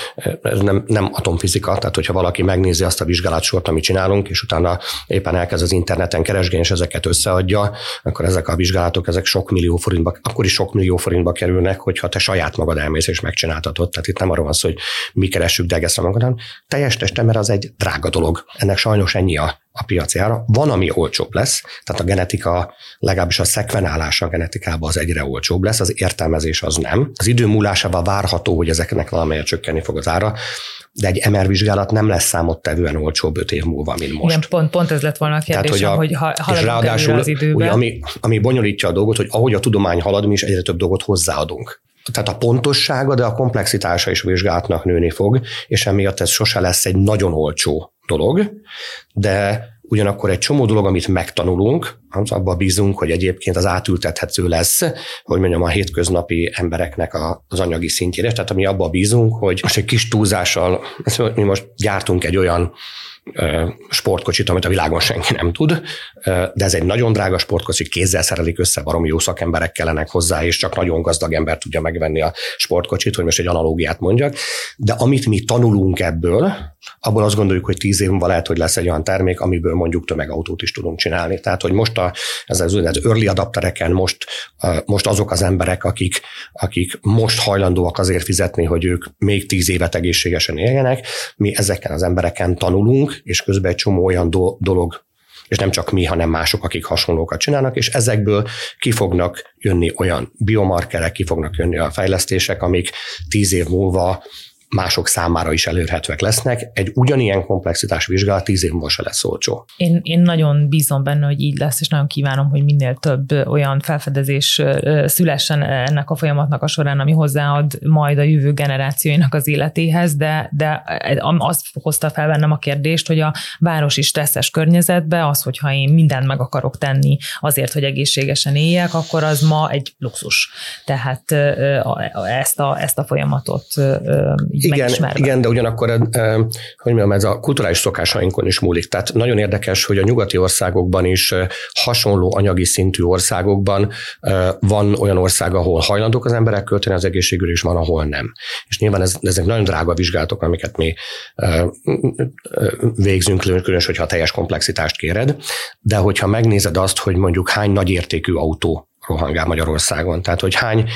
ez nem, nem atomfizika, tehát hogyha valaki megnézi azt a vizsgálatsort, amit csinálunk, és utána éppen elkezd az interneten keresgélni, és ezeket összeadja, akkor ezek a vizsgálatok, ezek sok millió forintba, akkor is sok millió forintba kerülnek, hogyha te saját magad elmész és megcsináltatod. Tehát itt nem arról van szó, hogy mi keressük degeszre magad, hanem teljes testem, mert az egy drága dolog. Ennek sajnos ennyi a a piaci ára. Van, ami olcsóbb lesz, tehát a genetika, legalábbis a szekvenálása a genetikában az egyre olcsóbb lesz, az értelmezés az nem. Az idő múlásával várható, hogy ezeknek valamelyet csökkenni fog az ára, de egy MR vizsgálat nem lesz számottevően olcsóbb öt év múlva, mint most. Igen, pont, pont ez lett volna a kérdés, hogy, a, hogy ha, és ráadásul, az időben. Ugye, ami, ami bonyolítja a dolgot, hogy ahogy a tudomány halad, mi is egyre több dolgot hozzáadunk. Tehát a pontossága, de a komplexitása is vizsgálatnak nőni fog, és emiatt ez sose lesz egy nagyon olcsó dolog, de ugyanakkor egy csomó dolog, amit megtanulunk, az abba bízunk, hogy egyébként az átültethető lesz, hogy mondjam, a hétköznapi embereknek az anyagi szintjére. Tehát ami abba bízunk, hogy most egy kis túlzással, mi most gyártunk egy olyan sportkocsit, amit a világon senki nem tud, de ez egy nagyon drága sportkocsi, kézzel szerelik össze, baromi jó szakemberek kellenek hozzá, és csak nagyon gazdag ember tudja megvenni a sportkocsit, hogy most egy analógiát mondjak. De amit mi tanulunk ebből, abból azt gondoljuk, hogy tíz év múlva lehet, hogy lesz egy olyan termék, amiből mondjuk tömegautót is tudunk csinálni. Tehát, hogy most a, ez az úgynevezett early adaptereken most, most azok az emberek, akik, akik most hajlandóak azért fizetni, hogy ők még tíz évet egészségesen éljenek, mi ezeken az embereken tanulunk, és közben egy csomó olyan do- dolog és nem csak mi, hanem mások, akik hasonlókat csinálnak, és ezekből ki fognak jönni olyan biomarkerek, ki fognak jönni a fejlesztések, amik tíz év múlva mások számára is elérhetőek lesznek. Egy ugyanilyen komplexitás vizsgálat tíz év múlva se lesz olcsó. Én, én nagyon bízom benne, hogy így lesz, és nagyon kívánom, hogy minél több olyan felfedezés szülessen ennek a folyamatnak a során, ami hozzáad majd a jövő generációinak az életéhez, de, de az hozta fel bennem a kérdést, hogy a városi stresszes környezetbe az, hogyha én mindent meg akarok tenni azért, hogy egészségesen éljek, akkor az ma egy luxus. Tehát ezt a, ezt a folyamatot igen, megismerve. Igen, de ugyanakkor, hogy mondjam, ez a kulturális szokásainkon is múlik. Tehát nagyon érdekes, hogy a nyugati országokban is hasonló anyagi szintű országokban van olyan ország, ahol hajlandók az emberek költeni az egészségügyre, és van, ahol nem. És nyilván ez, ezek nagyon drága vizsgálatok, amiket mi végzünk, különös, hogyha teljes komplexitást kéred, de hogyha megnézed azt, hogy mondjuk hány nagyértékű autó rohangál Magyarországon. Tehát, hogy hány,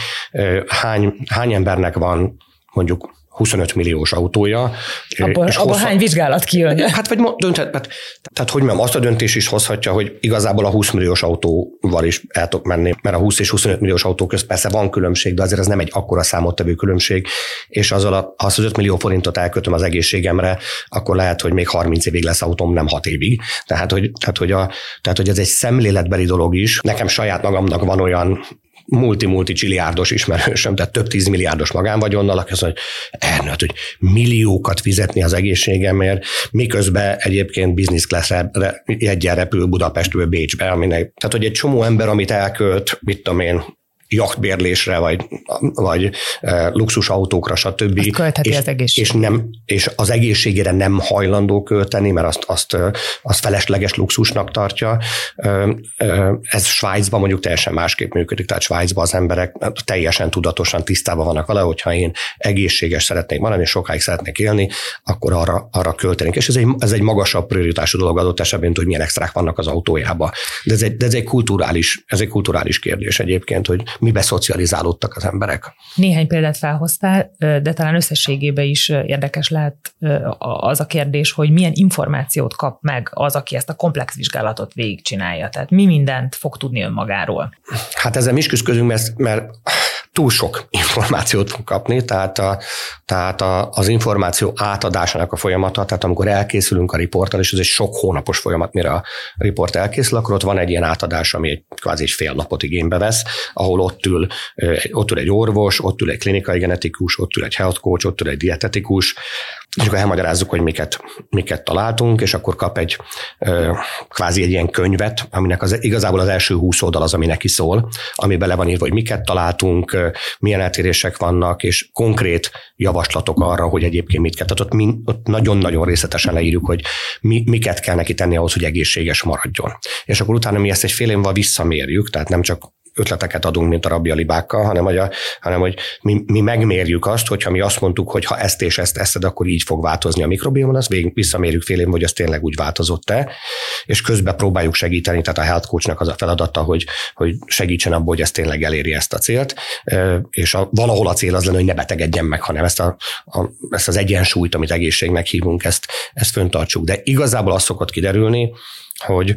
hány, hány embernek van mondjuk 25 milliós autója. Abba, és abba hossza... hány vizsgálat kijön? Hát vagy dönthet, tehát, tehát hogy mondjam, azt a döntés is hozhatja, hogy igazából a 20 milliós autóval is el tudok menni, mert a 20 és 25 milliós autó közt persze van különbség, de azért ez nem egy akkora számottevő különbség, és azzal a, ha az 5 millió forintot elkötöm az egészségemre, akkor lehet, hogy még 30 évig lesz autóm, nem 6 évig. Tehát, hogy, tehát, hogy, a, tehát, hogy ez egy szemléletbeli dolog is. Nekem saját magamnak van olyan multi-multi csiliárdos ismerősöm, tehát több tízmilliárdos magánvagyonnal, aki azt mondja, hogy Ernőt, hogy milliókat fizetni az egészségemért, miközben egyébként business class egyen repül Budapestről Bécsbe, aminek, tehát hogy egy csomó ember, amit elkölt, mit tudom én, jachtbérlésre, vagy, vagy luxus autókra, stb. és, az és, nem, és az egészségére nem hajlandó költeni, mert azt, azt, azt felesleges luxusnak tartja. Ez Svájcban mondjuk teljesen másképp működik, tehát Svájcban az emberek teljesen tudatosan tisztában vannak vele, hogyha én egészséges szeretnék maradni, és sokáig szeretnék élni, akkor arra, arra költenék. És ez egy, ez egy magasabb prioritású dolog adott esetben, mint hogy milyen extrák vannak az autójába. De ez egy, de ez egy, kulturális, ez egy kulturális kérdés egyébként, hogy mibe szocializálódtak az emberek. Néhány példát felhoztál, de talán összességében is érdekes lehet az a kérdés, hogy milyen információt kap meg az, aki ezt a komplex vizsgálatot végigcsinálja. Tehát mi mindent fog tudni önmagáról? Hát ezzel mi is küzdködünk, mert, mert túl sok információt fog kapni, tehát, a, tehát a, az információ átadásának a folyamata, tehát amikor elkészülünk a riporttal, és ez egy sok hónapos folyamat, mire a riport elkészül, akkor ott van egy ilyen átadás, ami egy kvázi egy fél napot igénybe vesz, ahol ott ül, ott ül egy orvos, ott ül egy klinikai genetikus, ott ül egy health coach, ott ül egy dietetikus, és akkor elmagyarázzuk, hogy miket, miket találtunk, és akkor kap egy kvázi egy ilyen könyvet, aminek az, igazából az első húsz oldal az, ami neki szól, ami bele van írva, hogy miket találtunk, milyen eltérések vannak, és konkrét javaslatok arra, hogy egyébként mit kell. Tehát ott, mi, ott nagyon-nagyon részletesen leírjuk, hogy mi, miket kell neki tenni ahhoz, hogy egészséges maradjon. És akkor utána mi ezt egy fél évvel visszamérjük, tehát nem csak ötleteket adunk, mint a rabbi alibákkal, hanem hogy, a, hanem hogy mi, mi megmérjük azt, hogyha mi azt mondtuk, hogy ha ezt és ezt eszed, akkor így fog változni a mikrobiomon, azt végig visszamérjük fél év, hogy az tényleg úgy változott-e, és közben próbáljuk segíteni, tehát a health coachnak az a feladata, hogy, hogy segítsen abból, hogy ez tényleg eléri ezt a célt, és a, valahol a cél az lenne, hogy ne betegedjen meg, hanem ezt, a, a, ezt az egyensúlyt, amit egészségnek hívunk, ezt, ezt föntartsuk. De igazából az szokott kiderülni, hogy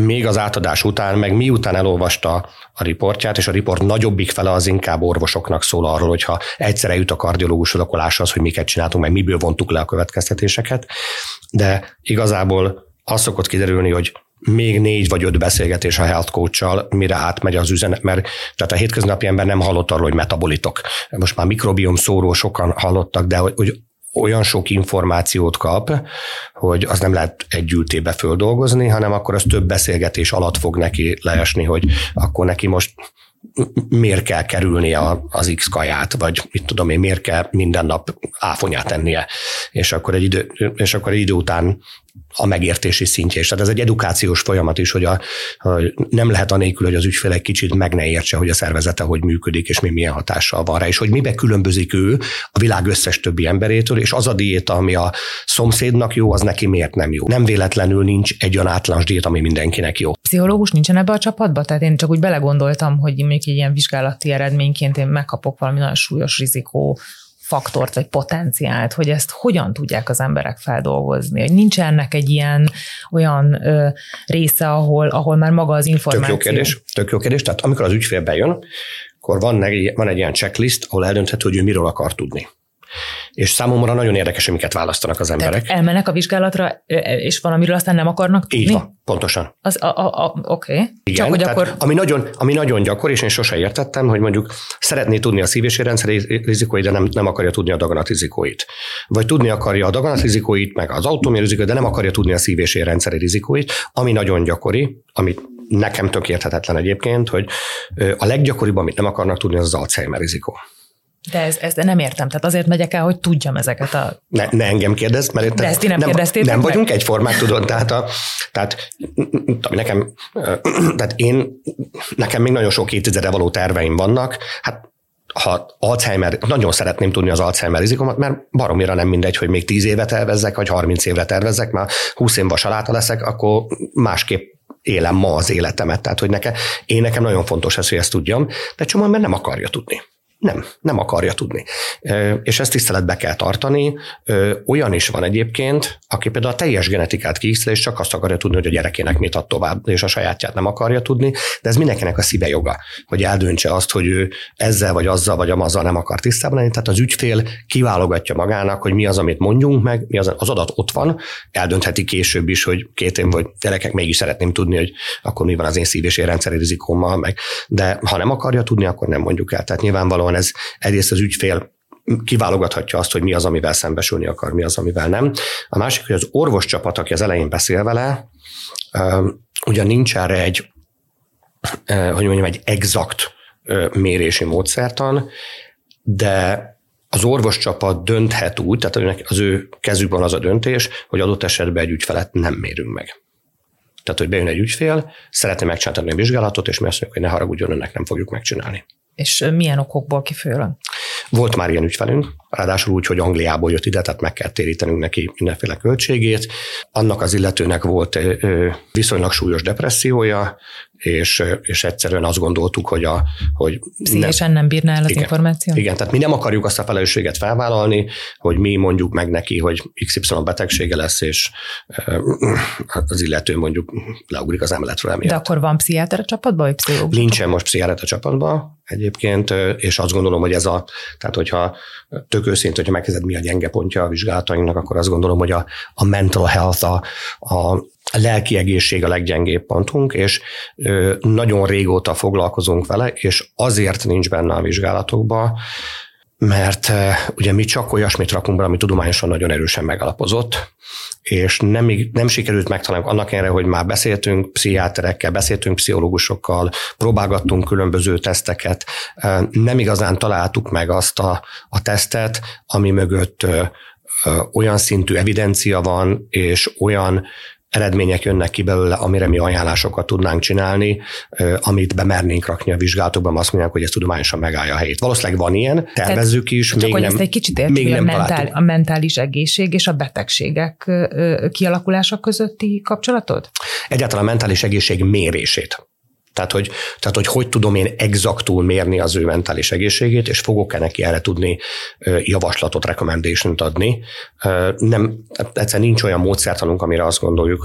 még az átadás után, meg miután elolvasta a riportját, és a riport nagyobbik fele az inkább orvosoknak szól arról, hogyha egyszerre jut a lássa az, hogy miket csináltunk, meg miből vontuk le a következtetéseket. De igazából az szokott kiderülni, hogy még négy vagy öt beszélgetés a health coach mire átmegy az üzenet, mert tehát a hétköznapi ember nem hallott arról, hogy metabolitok. Most már mikrobiom szóró sokan hallottak, de hogy, hogy olyan sok információt kap, hogy az nem lehet egy ültébe földolgozni, hanem akkor az több beszélgetés alatt fog neki leesni, hogy akkor neki most miért kell kerülnie az X kaját, vagy mit tudom én, miért kell minden nap áfonyát ennie, és akkor egy idő, és akkor egy idő után a megértési szintje is. Tehát ez egy edukációs folyamat is, hogy, a, hogy nem lehet anélkül, hogy az ügyfél egy kicsit meg ne értse, hogy a szervezete hogy működik, és mi milyen hatással van rá, és hogy mibe különbözik ő a világ összes többi emberétől, és az a diéta, ami a szomszédnak jó, az neki miért nem jó. Nem véletlenül nincs egy olyan általános diéta, ami mindenkinek jó. Pszichológus nincsen ebbe a csapatba? Tehát én csak úgy belegondoltam, hogy még egy ilyen vizsgálati eredményként én megkapok valami nagyon súlyos rizikó faktort vagy potenciált, hogy ezt hogyan tudják az emberek feldolgozni, hogy nincs ennek egy ilyen olyan ö, része, ahol, ahol már maga az információ. Tök jó kérdés, tök jó kérdés. Tehát amikor az ügyfél bejön, akkor van egy, van egy ilyen checklist, ahol eldönthető, hogy ő miről akar tudni és számomra nagyon érdekes, hogy miket választanak az emberek. Tehát elmennek a vizsgálatra, és valamiről aztán nem akarnak tudni? Így van, pontosan. Az, a, a, a, oké. Okay. Igen, Csak, hogy akkor... ami, nagyon, ami nagyon gyakori, és én sose értettem, hogy mondjuk szeretné tudni a szív- és rizikóit, de nem, nem akarja tudni a daganat rizikóit. Vagy tudni akarja a daganat rizikóit, meg az autómia rizikóit, de nem akarja tudni a szív- és érrendszeri rizikóit, ami nagyon gyakori, amit nekem tök érthetetlen egyébként, hogy a leggyakoribb, amit nem akarnak tudni, az az Alzheimer rizikó. De ez, ez de nem értem, tehát azért megyek el, hogy tudjam ezeket a... Ne, ne engem kérdezz, mert de ezt ti nem, nem Nem meg? vagyunk egyformák, tudod, tehát, a, tehát nekem, tehát én, nekem még nagyon sok évtizede való terveim vannak, hát ha Alzheimer, nagyon szeretném tudni az Alzheimer rizikomat, mert baromira nem mindegy, hogy még 10 évet tervezzek, vagy 30 évre tervezzek, már 20 év vasaláta leszek, akkor másképp élem ma az életemet. Tehát, hogy nekem, én nekem nagyon fontos ez, hogy ezt tudjam, de csomóan mert nem akarja tudni. Nem, nem akarja tudni. És ezt tiszteletbe kell tartani. Olyan is van egyébként, aki például a teljes genetikát kiisztel, és csak azt akarja tudni, hogy a gyerekének mit ad tovább, és a sajátját nem akarja tudni, de ez mindenkinek a szíve joga, hogy eldöntse azt, hogy ő ezzel vagy azzal vagy amazzal nem akar tisztában lenni. Tehát az ügyfél kiválogatja magának, hogy mi az, amit mondjunk meg, mi az, az adat ott van, eldöntheti később is, hogy két év vagy gyerekek mégis szeretném tudni, hogy akkor mi van az én szív- és érrendszeri meg. De ha nem akarja tudni, akkor nem mondjuk el. Tehát nyilvánvalóan ez egyrészt az ügyfél kiválogathatja azt, hogy mi az, amivel szembesülni akar, mi az, amivel nem. A másik, hogy az orvos csapat, aki az elején beszél vele, ugyan nincs erre egy, hogy mondjam, egy exakt mérési módszertan, de az orvoscsapat dönthet úgy, tehát az ő kezükben az a döntés, hogy adott esetben egy ügyfelet nem mérünk meg. Tehát, hogy bejön egy ügyfél, szeretné megcsinálni a vizsgálatot, és mi azt mondjuk, hogy ne haragudjon, önnek nem fogjuk megcsinálni. És milyen okokból kifolyólag? Volt már ilyen ügyfelünk, ráadásul úgy, hogy Angliából jött ide, tehát meg kell térítenünk neki mindenféle költségét. Annak az illetőnek volt viszonylag súlyos depressziója, és, és egyszerűen azt gondoltuk, hogy a... Hogy Pszichésen nem, nem bírná el az igen, információt? Igen, tehát mi nem akarjuk azt a felelősséget felvállalni, hogy mi mondjuk meg neki, hogy XY betegsége lesz, és az illető mondjuk leugrik az emeletről emiatt. De akkor van pszichiáter a csapatban, vagy pszichológus? Nincsen most pszichiáter a csapatban egyébként, és azt gondolom, hogy ez a, tehát hogyha tök őszint, hogyha megkezded mi a gyenge pontja a vizsgálatainknak, akkor azt gondolom, hogy a, a mental health, a, a a lelki egészség a leggyengébb pontunk, és nagyon régóta foglalkozunk vele, és azért nincs benne a vizsgálatokba, mert ugye mi csak olyasmit rakunk be, ami tudományosan nagyon erősen megalapozott, és nem, nem sikerült megtalálni annak erre, hogy már beszéltünk pszichiáterekkel, beszéltünk pszichológusokkal, próbálgattunk különböző teszteket, nem igazán találtuk meg azt a, a tesztet, ami mögött olyan szintű evidencia van, és olyan eredmények jönnek ki belőle, amire mi ajánlásokat tudnánk csinálni, amit bemernénk rakni a vizsgálatokban, azt mondják, hogy ez tudományosan megállja a helyét. Valószínűleg van ilyen, tervezzük is, Csak még hogy nem, ezt egy kicsit értsük, még nem a, mentál, a mentális egészség és a betegségek kialakulása közötti kapcsolatod? Egyáltalán a mentális egészség mérését tehát hogy, tehát, hogy hogy tudom én exaktul mérni az ő mentális egészségét, és fogok-e neki erre tudni javaslatot, recommendation adni. Nem, egyszerűen nincs olyan módszertanunk, amire azt gondoljuk,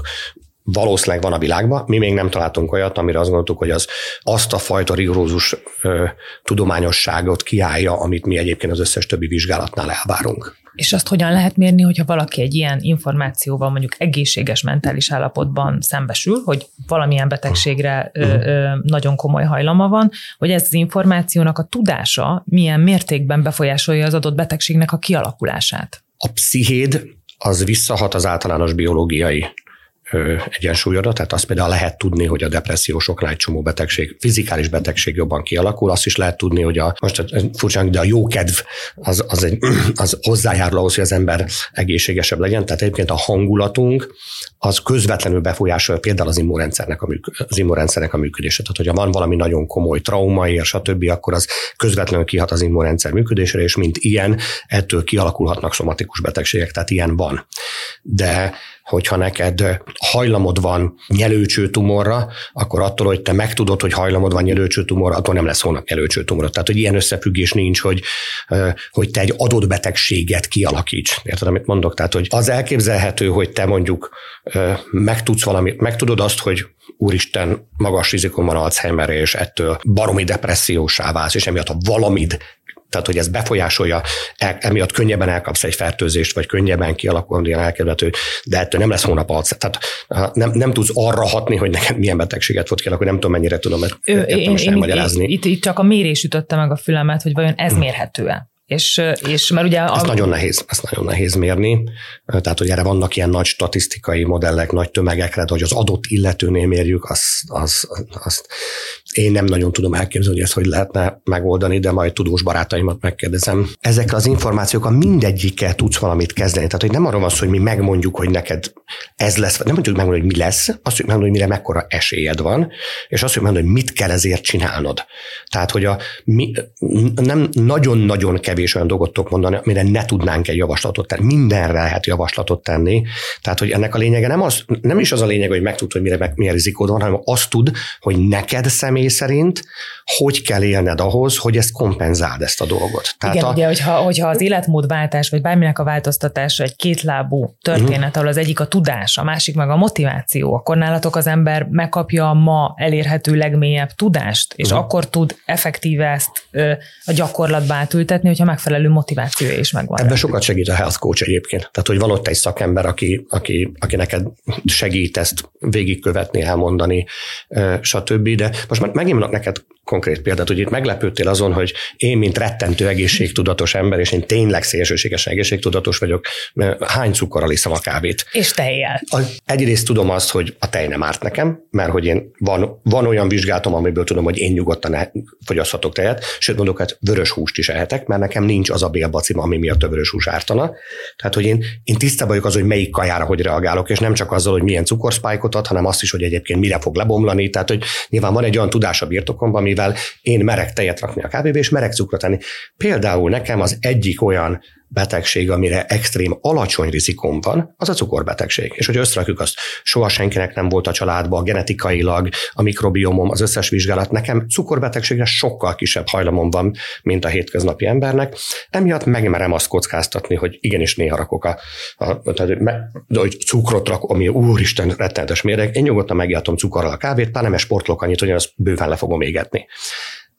valószínűleg van a világban, mi még nem találtunk olyat, amire azt gondoltuk, hogy az azt a fajta rigorózus ö, tudományosságot kiállja, amit mi egyébként az összes többi vizsgálatnál elvárunk. És azt hogyan lehet mérni, hogyha valaki egy ilyen információval mondjuk egészséges mentális állapotban szembesül, hogy valamilyen betegségre ö, ö, nagyon komoly hajlama van, hogy ez az információnak a tudása milyen mértékben befolyásolja az adott betegségnek a kialakulását? A pszichéd az visszahat az általános biológiai egyensúlyodat, tehát azt például lehet tudni, hogy a depressziósoknál egy csomó betegség, fizikális betegség jobban kialakul, azt is lehet tudni, hogy a, most furcsán, de a jó kedv az, az, egy, az hozzájárul ahhoz, hogy az ember egészségesebb legyen, tehát egyébként a hangulatunk az közvetlenül befolyásolja például az immunrendszernek a, műk, az immunrendszernek a működését. Tehát, hogyha van valami nagyon komoly trauma ér, stb., akkor az közvetlenül kihat az immunrendszer működésére, és mint ilyen, ettől kialakulhatnak szomatikus betegségek, tehát ilyen van. De hogyha neked hajlamod van nyelőcső tumorra, akkor attól, hogy te megtudod, hogy hajlamod van nyelőcső tumorra, attól nem lesz holnap nyelőcső tumorra. Tehát, hogy ilyen összefüggés nincs, hogy, hogy te egy adott betegséget kialakíts. Érted, amit mondok? Tehát, hogy az elképzelhető, hogy te mondjuk megtudsz valamit, megtudod azt, hogy úristen, magas rizikon van Alzheimer, és ettől baromi depressziósá válsz, és emiatt a valamid tehát hogy ez befolyásolja, el, emiatt könnyebben elkapsz egy fertőzést, vagy könnyebben kialakul ilyen elkerülhető, de ettől nem lesz hónap alatt. Tehát nem, nem tudsz arra hatni, hogy neked milyen betegséget fog kialakulni, nem tudom, mennyire tudom ezt most elmagyarázni. Itt, itt, csak a mérés ütötte meg a fülemet, hogy vajon ez hm. mérhető-e? És, és mert ugye... Ezt a... nagyon nehéz, ezt nagyon nehéz mérni. Tehát, hogy erre vannak ilyen nagy statisztikai modellek, nagy tömegekre, de hogy az adott illetőnél mérjük, azt, az, azt én nem nagyon tudom elképzelni, hogy ezt hogy lehetne megoldani, de majd tudós barátaimat megkérdezem. Ezekkel az információkkal mindegyikkel tudsz valamit kezdeni. Tehát, hogy nem arról van szó, hogy mi megmondjuk, hogy neked ez lesz, nem tudjuk megmondani, hogy mi lesz, azt tudjuk megmondani, hogy mire mekkora esélyed van, és azt tudjuk megmondani, hogy mit kell ezért csinálnod. Tehát, hogy a, mi, nem nagyon-nagyon kevés olyan dolgot tudok mondani, amire ne tudnánk egy javaslatot tenni. Mindenre lehet javaslatot tenni. Tehát, hogy ennek a lényege nem, az, nem is az a lényeg, hogy megtud, hogy mire, milyen rizikód van, hanem azt tud, hogy neked személy személy szerint hogy kell élned ahhoz, hogy ezt kompenzáld ezt a dolgot. Tehát Igen, a... ugye, hogyha, hogyha az életmódváltás, vagy bárminek a változtatása egy kétlábú történet, uh-huh. ahol az egyik a tudás, a másik meg a motiváció, akkor nálatok az ember megkapja a ma elérhető legmélyebb tudást, és uh-huh. akkor tud effektíve ezt ö, a gyakorlatba átültetni, hogyha megfelelő motivációja is megvan. Ebben sokat segít a health coach egyébként. Tehát, hogy van ott egy szakember, aki, aki, aki neked segít ezt végigkövetni, elmondani, stb. De most már megint neked konkrét példát, hogy itt meglepődtél azon, hogy én, mint rettentő egészségtudatos ember, és én tényleg szélsőségesen egészségtudatos vagyok, hány cukorral iszom a kávét. És tejjel. Egyrészt tudom azt, hogy a tej nem árt nekem, mert hogy én van, van olyan vizsgálatom, amiből tudom, hogy én nyugodtan fogyaszthatok tejet, sőt mondok, hát vörös húst is ehetek, mert nekem nincs az a bélbacim, ami miatt a vörös hús ártana. Tehát, hogy én, én tisztában vagyok az, hogy melyik kajára hogy reagálok, és nem csak azzal, hogy milyen cukorspájkot ad, hanem azt is, hogy egyébként mire fog lebomlani. Tehát, hogy nyilván van egy olyan tudás a birtokomban, amivel én merek tejet rakni a kávébe, és merek cukrot tenni. Például nekem az egyik olyan betegség, amire extrém alacsony rizikom van, az a cukorbetegség. És hogy összerakjuk azt, soha senkinek nem volt a családban, genetikailag, a mikrobiomom, az összes vizsgálat, nekem cukorbetegségre sokkal kisebb hajlamom van, mint a hétköznapi embernek. Emiatt megmerem azt kockáztatni, hogy igenis néha rakok a, a tehát, de, hogy cukrot rak, ami úristen rettenetes méreg, én nyugodtan megjátom cukorral a kávét, pár nem sportlok annyit, hogy azt bőven le fogom égetni.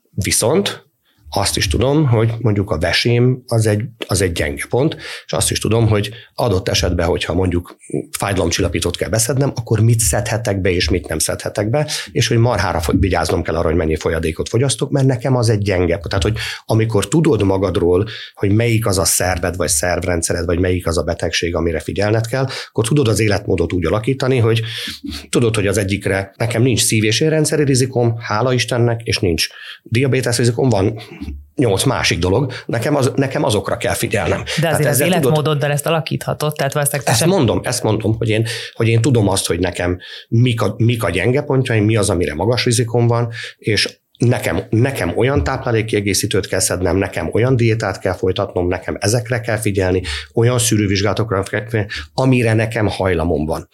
Viszont azt is tudom, hogy mondjuk a vesém az egy, az egy gyenge pont, és azt is tudom, hogy adott esetben, hogyha mondjuk fájdalomcsillapítót kell beszednem, akkor mit szedhetek be, és mit nem szedhetek be, és hogy marhára vigyáznom kell arra, hogy mennyi folyadékot fogyasztok, mert nekem az egy gyenge. Tehát, hogy amikor tudod magadról, hogy melyik az a szerved, vagy szervrendszered, vagy melyik az a betegség, amire figyelned kell, akkor tudod az életmódot úgy alakítani, hogy tudod, hogy az egyikre nekem nincs szív- és rizikom, hála Istennek, és nincs diabétesz rizikom, van nyolc másik dolog, nekem, az, nekem azokra kell figyelnem. De azért hát az életmódoddal tudod, ezt alakíthatod, tehát valószínűleg Ezt sem... mondom, ezt mondom, hogy én, hogy én tudom azt, hogy nekem mik a, mik a gyenge pontjaim, mi az, amire magas rizikom van, és nekem, nekem olyan táplálékkiegészítőt kell szednem, nekem olyan diétát kell folytatnom, nekem ezekre kell figyelni, olyan szűrővizsgálatokra kell figyelni, amire nekem hajlamom van.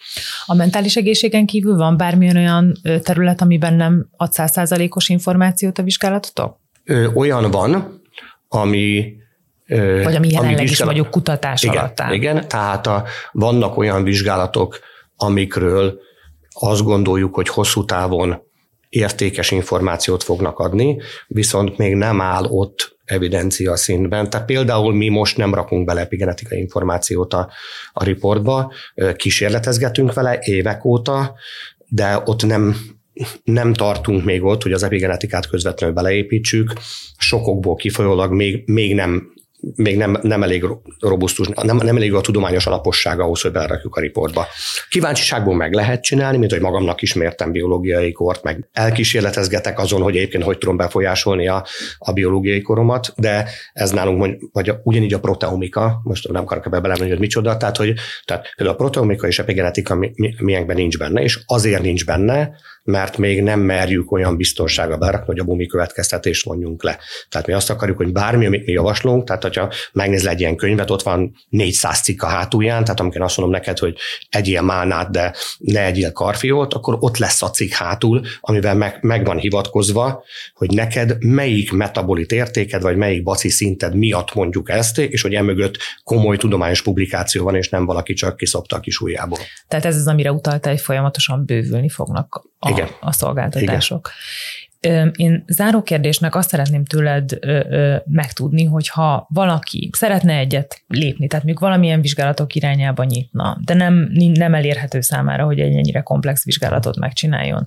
A mentális egészségen kívül van bármilyen olyan terület, amiben nem ad százszázalékos információt a vizsgálatotok? Olyan van, ami vagy ami jelenleg ami is vagyok kutatás igen, alatt áll. Igen, tehát a, vannak olyan vizsgálatok, amikről azt gondoljuk, hogy hosszú távon értékes információt fognak adni, viszont még nem áll ott evidencia szintben. Tehát például mi most nem rakunk bele epigenetikai információt a, a riportba, kísérletezgetünk vele évek óta, de ott nem nem tartunk még ott, hogy az epigenetikát közvetlenül beleépítsük, sokokból kifolyólag még, még nem még nem, nem elég robusztus, nem, nem elég a tudományos alapossága ahhoz, hogy belerakjuk a riportba. Kíváncsiságból meg lehet csinálni, mint hogy magamnak is mértem biológiai kort, meg elkísérletezgetek azon, hogy egyébként hogy tudom befolyásolni a, a biológiai koromat, de ez nálunk, vagy a, ugyanígy a proteomika, most nem akarok ebbe belemenni, hogy micsoda, tehát, hogy tehát például a proteomika és epigenetika mi, mi, milyenben nincs benne, és azért nincs benne, mert még nem merjük olyan biztonsága berakni, hogy a bumi következtetést vonjunk le. Tehát mi azt akarjuk, hogy bármi, amit mi javaslunk, tehát hogyha megnézel egy ilyen könyvet, ott van 400 cikk a hátulján, tehát amikor azt mondom neked, hogy egyél málnát, de ne egyél karfiót, akkor ott lesz a cikk hátul, amivel meg, meg van hivatkozva, hogy neked melyik metabolit értéked, vagy melyik baci szinted miatt mondjuk ezt, és hogy emögött komoly tudományos publikáció van, és nem valaki csak kiszopta a kis ujjából. Tehát ez az, amire utalta, hogy folyamatosan bővülni fognak a, Igen. a szolgáltatások. Igen. Én záró kérdésnek azt szeretném tőled megtudni, hogy ha valaki szeretne egyet lépni, tehát még valamilyen vizsgálatok irányába nyitna, de nem, nem elérhető számára, hogy egy ennyire komplex vizsgálatot megcsináljon,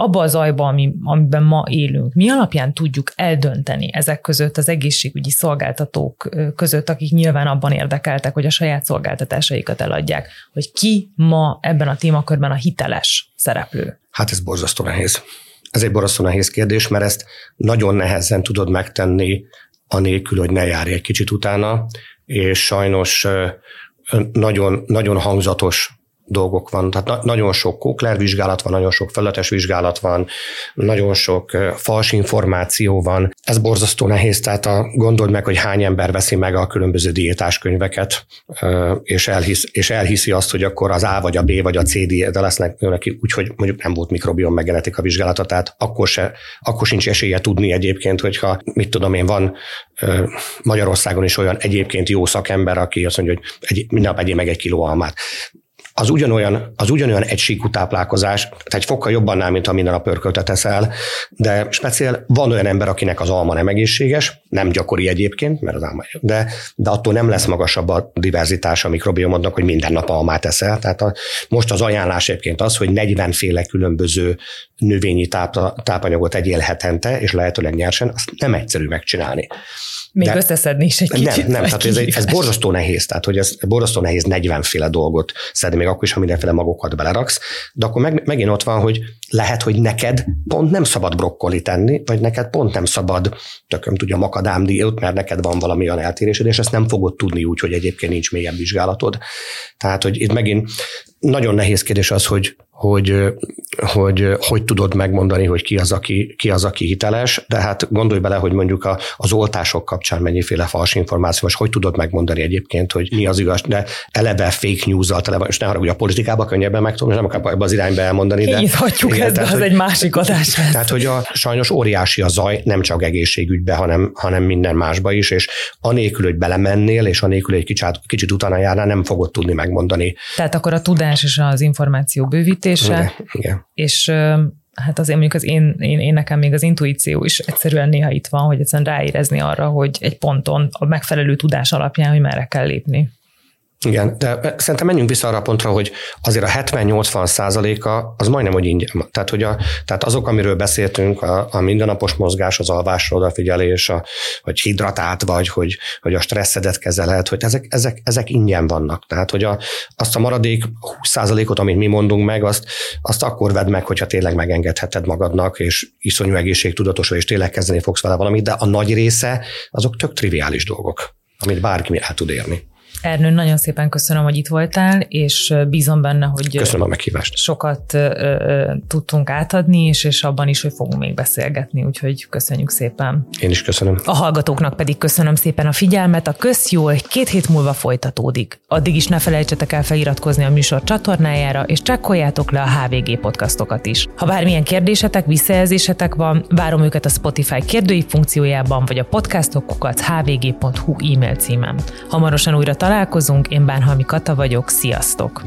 abba a zajba, ami, amiben ma élünk, mi alapján tudjuk eldönteni ezek között az egészségügyi szolgáltatók között, akik nyilván abban érdekeltek, hogy a saját szolgáltatásaikat eladják, hogy ki ma ebben a témakörben a hiteles szereplő? Hát ez borzasztó nehéz. Ez egy borzasztó nehéz kérdés, mert ezt nagyon nehezen tudod megtenni, anélkül, hogy ne járj egy kicsit utána, és sajnos nagyon, nagyon hangzatos dolgok van. Tehát na- nagyon sok kókler vizsgálat van, nagyon sok felületes vizsgálat van, nagyon sok fals információ van. Ez borzasztó nehéz, tehát a, gondold meg, hogy hány ember veszi meg a különböző diétás könyveket, és, elhisz, és elhiszi azt, hogy akkor az A vagy a B vagy a C de lesznek neki, úgyhogy mondjuk nem volt mikrobiom meg genetika vizsgálata, tehát akkor, se, akkor sincs esélye tudni egyébként, hogyha mit tudom én, van Magyarországon is olyan egyébként jó szakember, aki azt mondja, hogy egy, minden nap egyé meg egy kiló almát az ugyanolyan, az ugyanolyan egysíkú táplálkozás, tehát egy fokkal jobban nál, mint ha minden nap pörköltet eszel, de speciál van olyan ember, akinek az alma nem egészséges, nem gyakori egyébként, mert az alma, de, de attól nem lesz magasabb a diverzitás a mikrobiomodnak, hogy minden nap almát eszel. Tehát a, most az ajánlás egyébként az, hogy 40 féle különböző növényi táp, tápanyagot egyél hetente, és lehetőleg nyersen, azt nem egyszerű megcsinálni. Még de összeszedni is egy kicsit. Nem, nem tehát ez, ez borzasztó nehéz, tehát hogy ez borzasztó nehéz 40 féle dolgot szedni, még akkor is, ha mindenféle magokat beleraksz, de akkor meg, megint ott van, hogy lehet, hogy neked pont nem szabad brokkoli tenni, vagy neked pont nem szabad, tököm tudja, makadámdiót, mert neked van valami olyan eltérésed, és ezt nem fogod tudni úgy, hogy egyébként nincs mélyebb vizsgálatod. Tehát, hogy itt megint nagyon nehéz kérdés az, hogy hogy, hogy hogy tudod megmondani, hogy ki az, aki, ki az, aki hiteles, de hát gondolj bele, hogy mondjuk a, az oltások kapcsán mennyiféle fals információ, és hogy tudod megmondani egyébként, hogy mi az igaz, de eleve fake news-zal tele van, és ne haragudj, a politikába könnyebben meg tudom, és nem akarok ebbe az irányba elmondani. De, hagyjuk ezt, tehát, az hogy, egy másik adás lesz. Tehát, hogy a, sajnos óriási a zaj, nem csak egészségügybe, hanem, hanem minden másba is, és anélkül, hogy belemennél, és anélkül, hogy kicsit, kicsit utána járnál, nem fogod tudni megmondani. Tehát akkor a tudás és az információ bővítés megértése, igen, igen. és hát azért mondjuk az én, én, én nekem még az intuíció is egyszerűen néha itt van, hogy egyszerűen ráérezni arra, hogy egy ponton a megfelelő tudás alapján, hogy merre kell lépni. Igen, de szerintem menjünk vissza arra a pontra, hogy azért a 70-80 százaléka az majdnem, hogy ingyen. Tehát, hogy a, tehát azok, amiről beszéltünk, a, a mindennapos mozgás, az alvásra odafigyelés, a, hogy hidratált vagy, hogy, hogy a stresszedet kezelhet, hogy ezek, ezek, ezek ingyen vannak. Tehát, hogy a, azt a maradék 20 százalékot, amit mi mondunk meg, azt, azt akkor vedd meg, hogyha tényleg megengedheted magadnak, és iszonyú egészségtudatos és tényleg kezdeni fogsz vele valamit, de a nagy része azok tök triviális dolgok, amit bárki el tud érni. Ernő, nagyon szépen köszönöm, hogy itt voltál, és bízom benne, hogy köszönöm a meghívást. sokat tudtunk átadni, és, és abban is, hogy fogunk még beszélgetni, úgyhogy köszönjük szépen. Én is köszönöm. A hallgatóknak pedig köszönöm szépen a figyelmet, a közjól két hét múlva folytatódik. Addig is ne felejtsetek el feliratkozni a műsor csatornájára, és csekkoljátok le a HVG podcastokat is. Ha bármilyen kérdésetek, visszajelzésetek van, várom őket a Spotify kérdői funkciójában, vagy a podcastokukat hvg.hu e-mail címen. Hamarosan újra találkozunk, én Bánhalmi Kata vagyok, sziasztok!